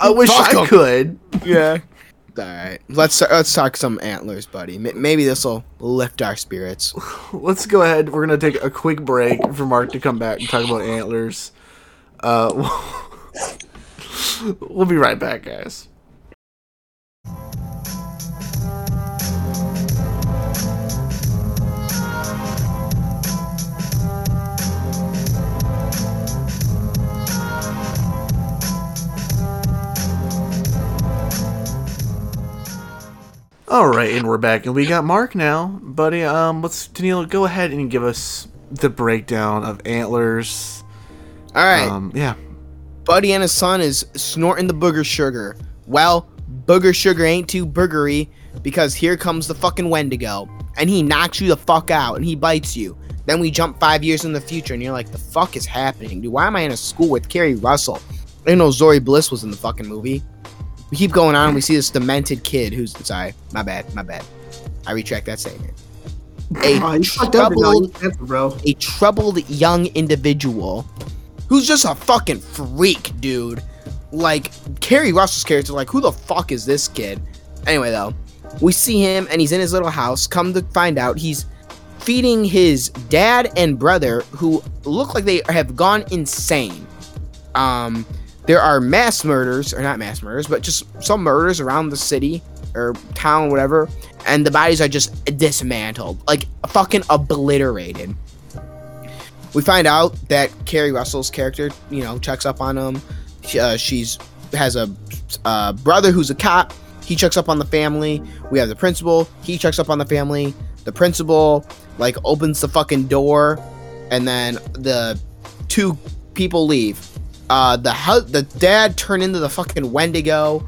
I wish Fuck I 'em. could. Yeah. All right. Let's let's talk some antlers, buddy. Maybe this will lift our spirits. Let's go ahead. We're gonna take a quick break for Mark to come back and talk about antlers. Uh, we'll be right back, guys. All right, and we're back, and we got Mark now, buddy. Um, let's Danilo go ahead and give us the breakdown of antlers. All right. Um, yeah. Buddy and his son is snorting the booger sugar. Well, booger sugar ain't too boogery because here comes the fucking Wendigo and he knocks you the fuck out and he bites you. Then we jump five years in the future and you're like, the fuck is happening, dude? Why am I in a school with Keri Russell? I didn't know Zorii Bliss was in the fucking movie. We keep going on. and We see this demented kid who's sorry, my bad, my bad. I retract that statement. A Oh, you fucked up, troubled, bro. a troubled young individual who's just a fucking freak, dude. Like Keri Russell's character, like who the fuck is this kid? Anyway, though, we see him and he's in his little house. Come to find out, he's feeding his dad and brother, who look like they have gone insane. Um, there are mass murders, or not mass murders, but just some murders around the city or town, whatever, and the bodies are just dismantled, like fucking obliterated. We find out that Keri Russell's character, you know, checks up on him. She, uh, she's has a uh, brother who's a cop. He checks up on the family. We have the principal. He checks up on the family. The principal like opens the fucking door, and then the two people leave. Uh, the hu- the dad turned into the fucking Wendigo,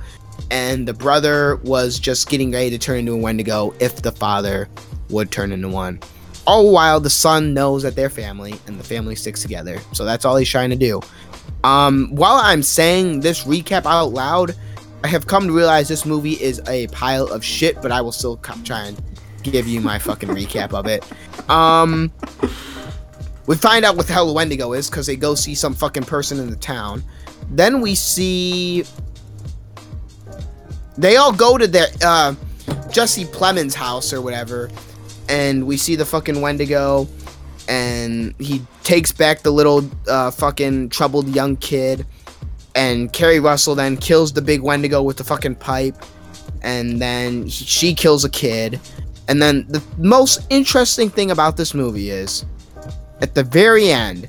and the brother was just getting ready to turn into a Wendigo if the father would turn into one. All while the son knows that they're family and the family sticks together. So that's all he's trying to do. Um, while I'm saying this recap out loud, I have come to realize this movie is a pile of shit, but I will still try and give you my fucking recap of it. Um, we find out what the hell the Wendigo is because they go see some fucking person in the town. Then we see they all go to their uh, Jesse Plemons' house or whatever, and we see the fucking Wendigo, and he takes back the little uh, fucking troubled young kid, and Keri Russell then kills the big Wendigo with the fucking pipe, and then he- she kills a kid, and then the most interesting thing about this movie is, at the very end,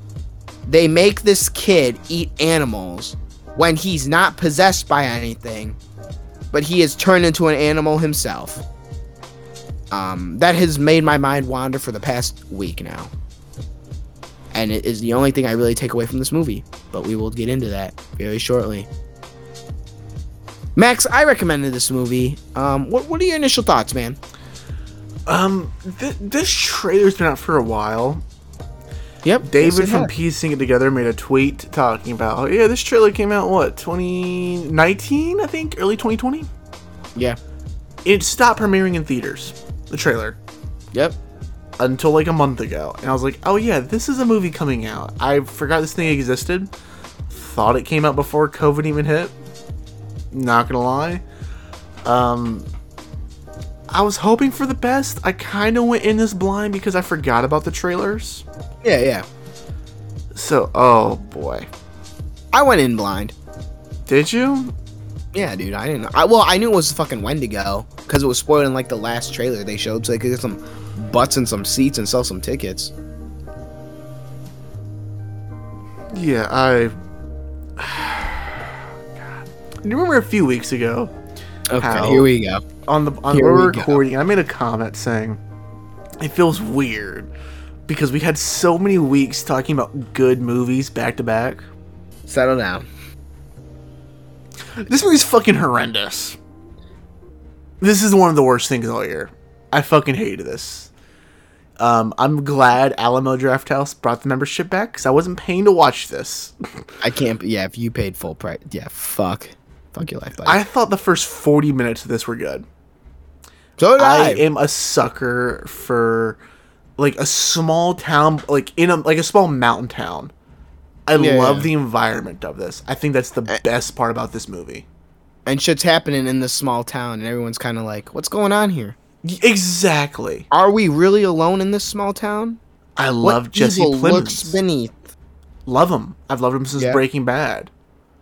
they make this kid eat animals when he's not possessed by anything but he has turned into an animal himself. Um, that has made my mind wander for the past week now. And it is the only thing I really take away from this movie. But we will get into that very shortly. Max, I recommended this movie. Um, what, what are your initial thoughts, man? Um, th- this trailer's been out for a while. Yep. David yes, from. Piecing It Together made a tweet talking about, oh, yeah, this trailer came out, what, 2019, I think? Early 2020? Yeah. It stopped premiering in theaters, the trailer. Yep. Until like a month ago. And I was like, oh, yeah, this is a movie coming out. I forgot this thing existed. Thought it came out before COVID even hit. Not gonna lie. Um, I was hoping for the best. I kind of went in this blind because I forgot about the trailers. Yeah, yeah. So, oh boy. I went in blind. Did you? Yeah, dude. I didn't know. I, well, I knew it was fucking Wendigo because it was spoiled in like the last trailer they showed, so they could get some butts and some seats and sell some tickets. Yeah, I. God. You remember a few weeks ago? Okay, here we go. On the on Here we were we go. recording, I made a comment saying it feels weird because we had so many weeks talking about good movies back to back. Settle down. This movie's fucking horrendous. This is one of the worst things all year. I fucking hated this. Um, I'm glad Alamo Drafthouse brought the membership back because I wasn't paying to watch this. I can't. Yeah, if you paid full price, yeah, fuck, fuck your life. Buddy. I thought the first 40 minutes of this were good. so I. I am a sucker for like a small town, like in a like a small mountain town. I Yeah, love yeah. the environment of this. I think that's the best part about this movie. and shit's happening in this small town, and everyone's kind of like, "What's going on here? Exactly. Are we really alone in this small town?" I What love Jesse evil Plemons. beneath? Love him. I've loved him since Yeah. Breaking Bad.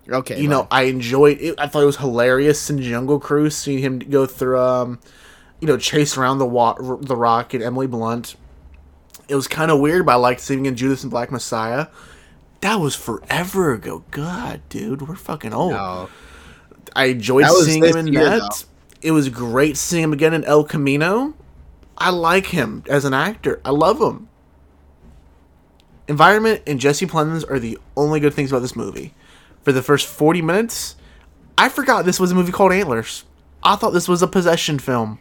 Okay, you know, I enjoyed it. I thought it was hilarious in Jungle Cruise seeing him go through, um, you know, chase around the wa- the Rock and Emily Blunt. It was kind of weird, but I liked seeing him in Judas and Black Messiah. That was forever ago. God, dude, we're fucking old. No. I enjoyed seeing him in year, that. though. It was great seeing him again in El Camino. I like him as an actor. I love him. Environment and Jesse Plemons are the only good things about this movie. For the first 40 minutes, I forgot this was a movie called Antlers. I thought this was a possession film.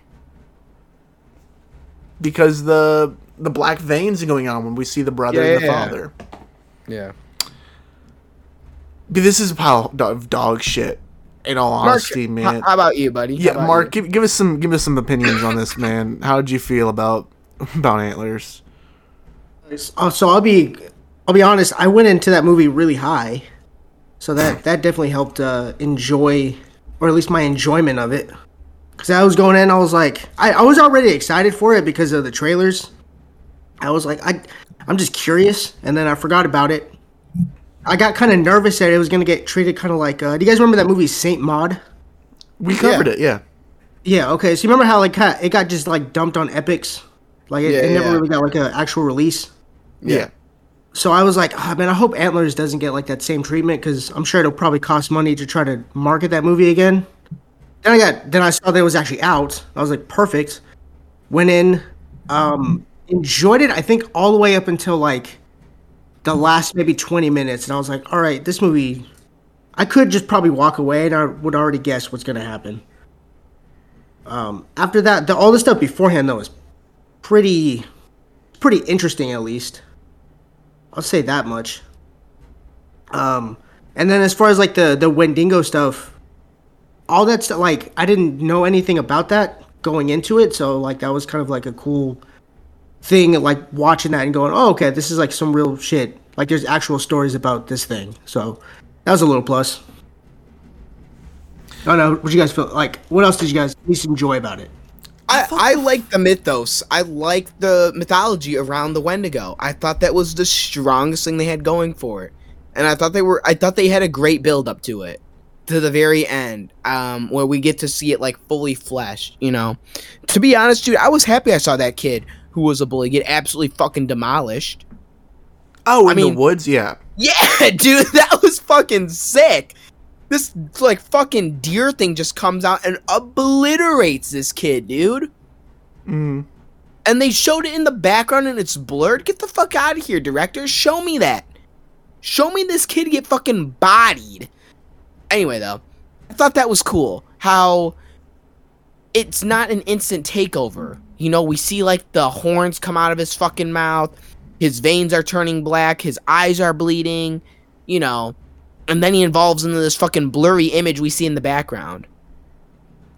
Because the the black veins going on when we see the brother and the Yeah. father. Yeah. Dude, this is a pile of dog shit. In all Mark, honesty, man. how about you, buddy? How Yeah, Mark, give, give us some give us some opinions on this, man. How did you feel about about antlers? Oh, so I'll be, I'll be honest. I went into that movie really high, so that that definitely helped uh, enjoy, or at least my enjoyment of it. Because I was going in, I was like, I, I was already excited for it because of the trailers. I was like, I, I'm just curious, and then I forgot about it. I got kind of nervous that it was gonna get treated kind of like. Uh, do you guys remember that movie Saint Maud? We covered it, yeah. Yeah. Okay. So you remember how like it got just like dumped on Epix, like it, Yeah, it never yeah. really got like an actual release. Yeah. So I was like, oh, man, I hope Antlers doesn't get like that same treatment because I'm sure it'll probably cost money to try to market that movie again. Then I got, then I saw that it was actually out. I was like, perfect. Went in, um, enjoyed it. I think all the way up until like the last maybe 20 minutes, and I was like, all right, this movie, I could just probably walk away, and I would already guess what's gonna happen. Um, after that, the, all the stuff beforehand though was pretty, pretty interesting at least. I'll say that much. Um, and then as far as like the the Wendigo stuff, all that stuff, like I didn't know anything about that going into it, so like that was kind of like a cool thing, like watching that and going, oh okay, this is like some real shit. Like there's actual stories about this thing, so that was a little plus. I don't know. What you guys feel like? What else did you guys least enjoy about it? I, I like the mythos. I like the mythology around the Wendigo. I thought that was the strongest thing they had going for it, and I thought they were. I thought they had a great build up to it, to the very end, um, where we get to see it like fully fleshed. You know, to be honest, dude, I was happy I saw that kid who was a bully get absolutely fucking demolished. Oh, I in mean- the woods, yeah. Yeah, dude, that was fucking sick. This like fucking deer thing just comes out and obliterates this kid, dude. Mm. And they showed it in the background and it's blurred. Get the fuck out of here, director. Show me that. Show me this kid get fucking bodied. Anyway, though, I thought that was cool. How it's not an instant takeover. You know, we see like the horns come out of his fucking mouth. His veins are turning black. His eyes are bleeding. You know, and then he evolves into this fucking blurry image we see in the background.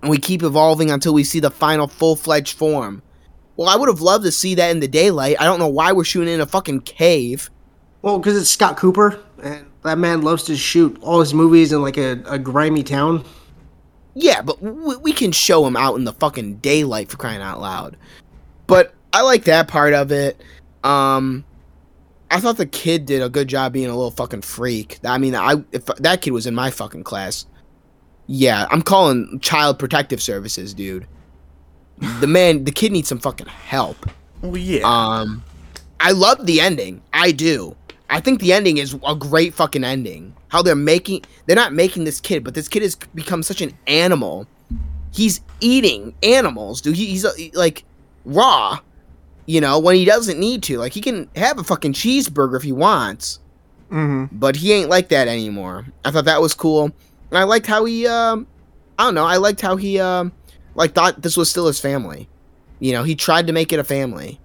And we keep evolving until we see the final full fledged form. Well, I would have loved to see that in the daylight. I don't know why we're shooting in a fucking cave. Well, because it's Scott Cooper, and that man loves to shoot all his movies in like a, a grimy town. Yeah, but w- we can show him out in the fucking daylight for crying out loud. But I like that part of it. Um, I thought the kid did a good job being a little fucking freak. I mean, I if that kid was in my fucking class, yeah, I'm calling child protective services, dude. The man, the kid needs some fucking help. Well, yeah. Um, I love the ending. I do. I think the ending is a great fucking ending. How they're making, they're not making this kid, but this kid has become such an animal. He's eating animals, dude. He, he's uh, like raw, you know, when he doesn't need to. Like he can have a fucking cheeseburger if he wants, mm-hmm. but he ain't like that anymore. I thought that was cool, and I liked how he, um, I don't know, I liked how he, um, like thought this was still his family. You know, he tried to make it a family.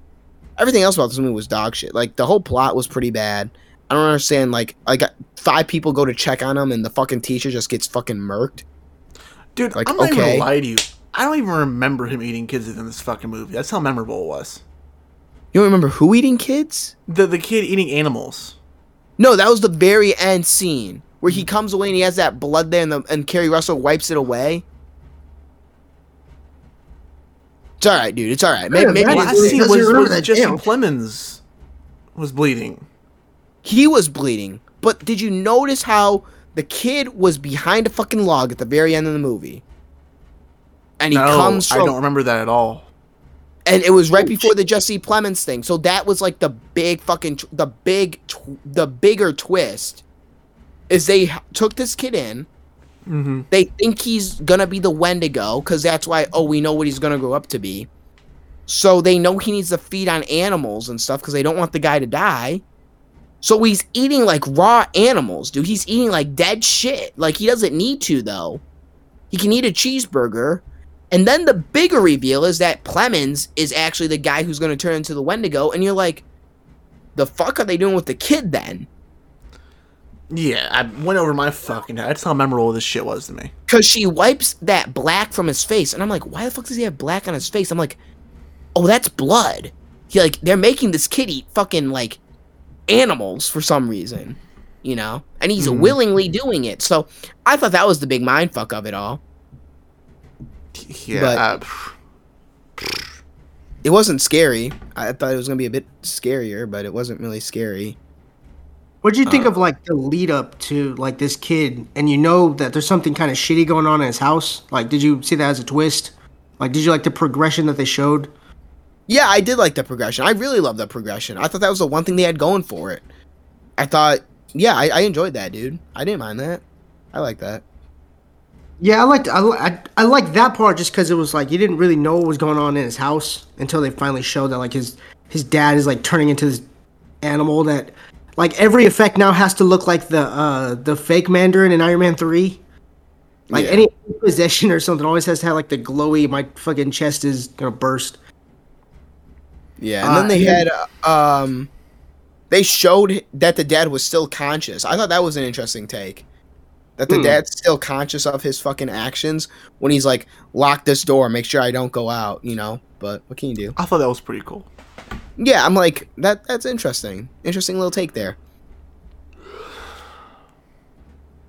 Everything else about this movie was dog shit. Like the whole plot was pretty bad. I don't understand. Like, like five people go to check on him, and the fucking teacher just gets fucking murked. Dude, Like, I'm not even okay. gonna lie to you. I don't even remember him eating kids in this fucking movie. That's how memorable it was. You don't remember who eating kids? The the kid eating animals. No, that was the very end scene where he comes away and he has that blood there, and, the, and Keri Russell wipes it away. It's all right, dude. It's all right. Maybe, Yeah, maybe man, Last really was, was that Jesse jail. Plemons was bleeding. he was bleeding. But did you notice how the kid was behind a fucking log at the very end of the movie? And he no, comes I don't remember that at all. and it was right before the Jesse Plemons thing. So that was like the big fucking the big tw- the bigger twist is they took this kid in. Mm-hmm. They think he's gonna be the Wendigo because that's why. Oh, we know what he's gonna grow up to be. So they know he needs to feed on animals and stuff because they don't want the guy to die. So he's eating like raw animals, dude. He's eating like dead shit. Like he doesn't need to though. He can eat a cheeseburger. And then the bigger reveal is that Plemons is actually the guy who's going to turn into the Wendigo. And you're like, the fuck are they doing with the kid then? Yeah, I went over my fucking head. That's how memorable this shit was to me. Because she wipes that black from his face. And I'm like, why the fuck does he have black on his face? I'm like, oh, that's blood. He like, they're making this kid eat fucking like animals for some reason, you know? And he's Mhm. willingly doing it. So I thought that was the big mind fuck of it all. Yeah, But- uh, It wasn't scary. I thought it was going to be a bit scarier, but it wasn't really scary. What do you think Uh, of like the lead up to like this kid, and you know that there's something kind of shitty going on in his house? Like, did you see that as a twist? Like, did you like the progression that they showed? Yeah, I did like the progression. I really love the progression. I thought that was the one thing they had going for it. I thought, yeah, I, I enjoyed that, dude. I didn't mind that. I like that. Yeah, I liked I, I, I liked that part just because it was like you didn't really know what was going on in his house until they finally showed that like his his dad is like turning into this animal that like every effect now has to look like the uh the fake Mandarin in Iron Man three. Like Yeah. any possession or something always has to have like the glowy. My fucking chest is gonna burst. Yeah, and Uh, then they had, uh, um, they showed that the dad was still conscious. I thought that was an interesting take. That the Hmm. dad's still conscious of his fucking actions when he's like, lock this door, make sure I don't go out, you know? But what can you do? I thought that was pretty cool. Yeah, I'm like, that. that's interesting. Interesting little take there.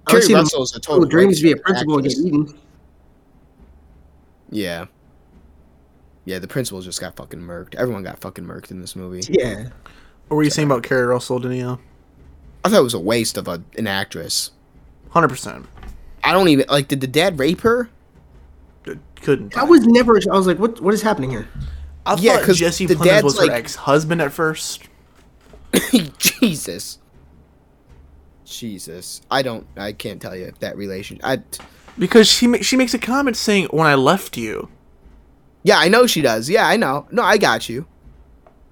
I would Keri Russell's a total dreams to be a great principal and get eaten. Yeah. Yeah, the principal just got fucking murked. Everyone got fucking murked in this movie. Yeah. What were you saying about Keri Russell, Danilo? I thought it was a waste of a, an actress. Hundred percent. I don't even like. Did the dad rape her? Couldn't. I was never. I was like, what What is happening here? I Yeah, thought Jesse the Plemons was like- her ex-husband at first. Jesus. Jesus. I don't. I can't tell you that relation. I. Because she ma- she makes a comment saying, "When I left you," Yeah, I know she does. Yeah, I know. No, I got you.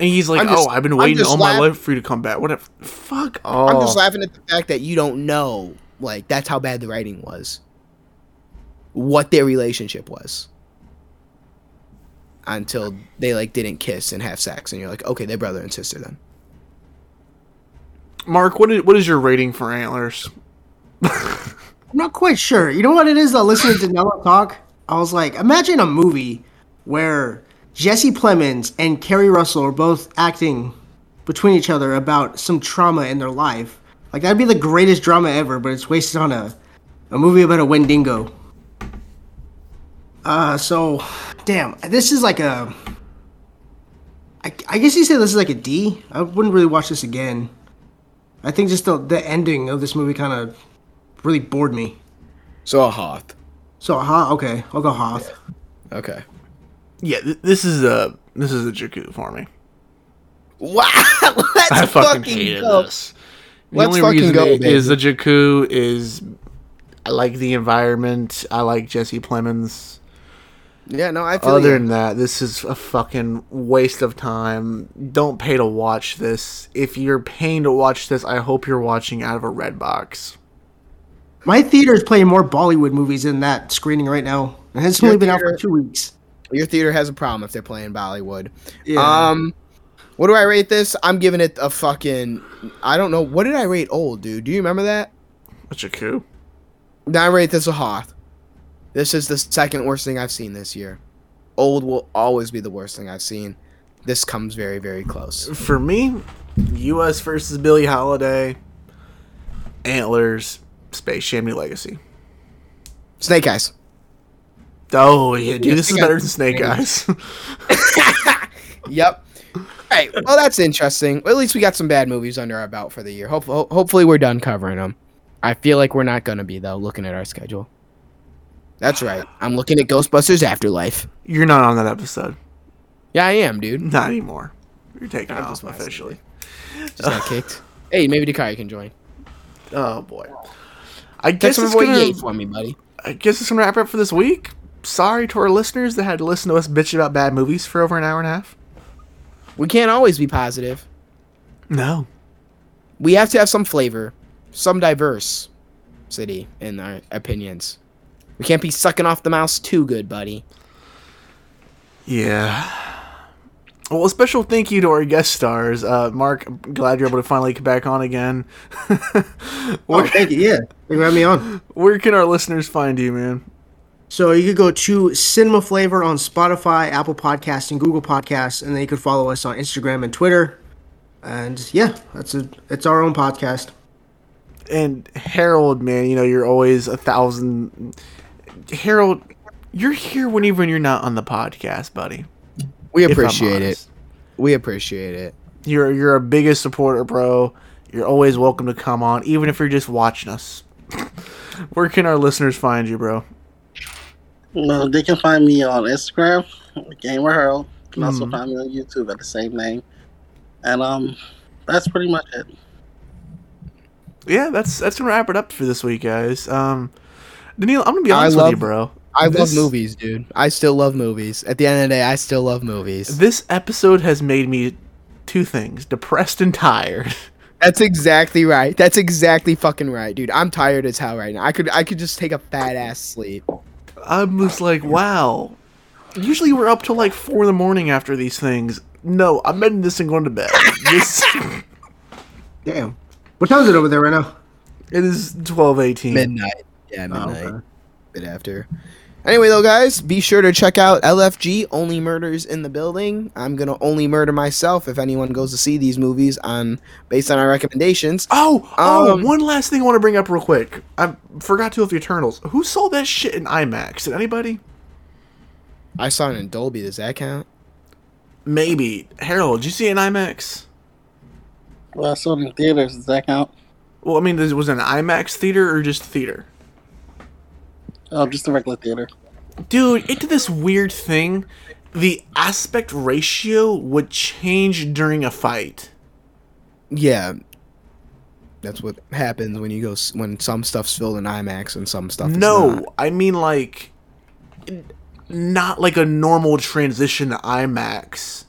and he's like, just- "Oh, I've been waiting all my life for you to come back." Whatever. Fuck off. I'm just laughing at the fact that you don't know. Like that's how bad the writing was. What their relationship was. Until they like didn't kiss and have sex, and you're like, okay, they're brother and sister then. Mark, what is what is your rating for Antlers? I'm not quite sure. You know what it is? though? listening to Nella talk, I was like, imagine a movie where Jesse Plemons and Keri Russell are both acting between each other about some trauma in their life. Like that'd be the greatest drama ever, but it's wasted on a a movie about a Wendigo. Uh, so, damn, this is like a. I, I guess you say this is like a D. I wouldn't really watch this again. I think just the the ending of this movie kind of really bored me. So a Hoth. So a Hoth, okay, I'll go Hoth. Okay. Yeah, th- this is a this is a Jakku for me. Wow, let's I fucking, fucking hated go. this. The Let's only fucking reason go, it is baby. the Jakku is I like the environment. I like Jesse Plemons. Yeah, no, I feel Other you. than that, this is a fucking waste of time. Don't pay to watch this. If you're paying to watch this, I hope you're watching out of a Redbox. My theater is playing more Bollywood movies than that screening right now, and it's Your only been out for theater- two weeks. Your theater has a problem if they're playing Bollywood. Yeah. Um, What do I rate this? I'm giving it a fucking. I don't know. What did I rate old, dude? Do you remember that? What's your coup? I rate this a Hoth. This is the second worst thing I've seen this year. Old will always be the worst thing I've seen. This comes very, very close. For me, U.S. versus Billie Holiday, Antlers, Space Jam New Legacy. Snake Eyes. Oh yeah, dude, this is better than Snake Eyes. Yep. Hey, well, that's interesting. Well, at least we got some bad movies under our belt for the year. Hope- ho- hopefully, we're done covering them. I feel like we're not gonna be though, looking at our schedule. That's right. I'm looking at Ghostbusters Afterlife. You're not on that episode. Yeah, I am, dude. Not anymore. You're taking I'm off officially. Just got kicked. Hey, maybe Dakari can join. Oh boy. I guess it's gonna. For me, buddy. I guess it's gonna wrap up for this week. Sorry to our listeners that had to listen to us bitch about bad movies for over an hour and a half. We can't always be positive. No. We have to have some flavor, some diverse city in our opinions. We can't be sucking off the mouse too good, buddy. Yeah. Well, a special thank you to our guest stars. Uh, Mark, I'm glad you're able to finally come back on again. Oh, thank you. Yeah, thank you for having me on. Where can our listeners find you, man? So you could go to Cinema Flavor on Spotify, Apple Podcasts, and Google Podcasts, and then you could follow us on Instagram and Twitter. And yeah, that's a it's our own podcast. And Harold, man, you know you're always a thousand. Harold, you're here whenever you're not on the podcast, buddy. We appreciate it. We appreciate it. You're you're our biggest supporter, bro. You're always welcome to come on, even if you're just watching us. Where can our listeners find you, bro? Well, they can find me on Instagram, Gamer Harold. You can also Mhm. find me on YouTube at the same name. And um, that's pretty much it. Yeah, that's that's gonna wrap it up for this week, guys. Um, Danilo, I'm gonna be I honest with you, bro. I This- love movies, dude. I still love movies. At the end of the day, I still love movies. This episode has made me two things: depressed and tired. That's exactly right. That's exactly fucking right, dude. I'm tired as hell right now. I could I could just take a fat ass sleep. I'm just like, wow. Usually we're up till like four in the morning after these things. No, I'm ending this and going to bed. This, Damn. What time is it over there right now? it is twelve eighteen. Midnight. Yeah, Oh, midnight. okay. Bit after. Anyway, though, guys, be sure to check out LFG Only Murders in the Building. I'm gonna only murder myself if anyone goes to see these movies on based on our recommendations. Oh, oh, Um, one last thing I want to bring up real quick. I forgot to with the Eternals. Who saw that shit in IMAX? Did anybody? I saw it in Dolby. Does that count? Maybe. Harold, did you see it in IMAX? Well, I saw it in theaters. Does that count? Well, I mean, this- was it an IMAX theater or just theater? Oh, just a regular theater. Dude, it did this weird thing. The aspect ratio would change during a fight. Yeah. That's what happens when you go when some stuff's filled in IMAX and some stuff. Is No, not. I mean like not like a normal transition to IMAX.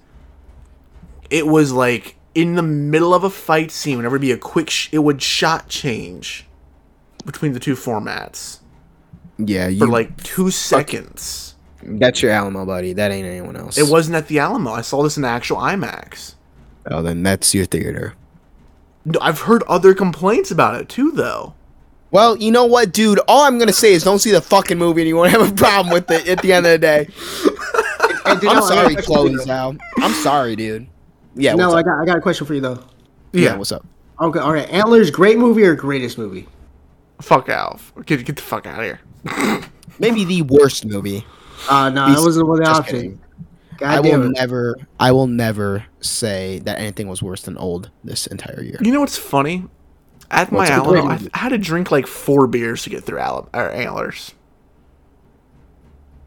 It was like in the middle of a fight scene, whenever it'd be a quick, sh- it would shot change between the two formats Yeah, you for like two seconds. that's your Alamo, buddy. That ain't anyone else. It wasn't at the Alamo. I saw this in the actual IMAX. Oh, then that's your theater. No, I've heard other complaints about it too, though. Well, you know what, dude? All I'm gonna say is don't see the fucking movie and you won't have a problem with it at the end of the day. Hey, Danielle, I'm I got sorry, a question for you, Chloe though. Zhao. I'm sorry, dude. Yeah, no, what's I up? got I got a question for you though. yeah, what's up? Okay, all right. Antlers, great movie or greatest movie? Fuck out. Get, get the fuck out of here. Maybe the worst movie. Uh no, Be- that wasn't the just option. kidding. I will it. never, I will never say that anything was worse than old this entire year. You know what's funny? At my What's the Alamo, I had to drink like four beers to get through Al- or antlers.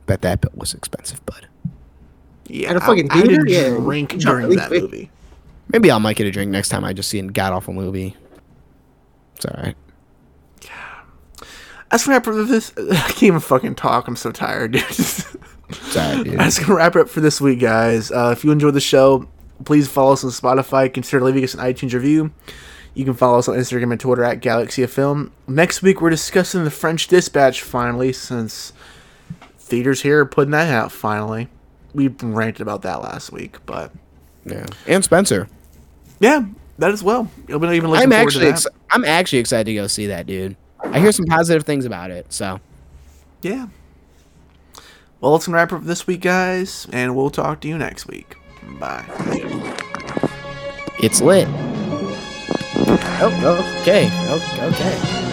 Bet that bill was expensive, bud. Yeah, At a I- fucking I, had theater? to Yeah, drink you during that movie. Maybe I might get a drink next time I just see a god awful movie. It's all right. That's gonna wrap up for this. I can't even fucking talk. I'm so tired, dude. Right, dude. That's gonna wrap it up for this week, guys. Uh, if you enjoyed the show, please follow us on Spotify. Consider leaving us an iTunes review. You can follow us on Instagram and Twitter at Galaxy of Film. Next week, we're discussing the French Dispatch finally, since theaters here are putting that out finally. We ranted about that last week, but Yeah, and Spencer. Yeah, that as well. I've been even looking I'm actually ex- I'm actually excited to go see that dude. I hear some positive things about it. So Yeah. Well, that's gonna wrap up this week, guys, and we'll talk to you next week. Bye. it's lit. Oh, okay. Okay. Okay.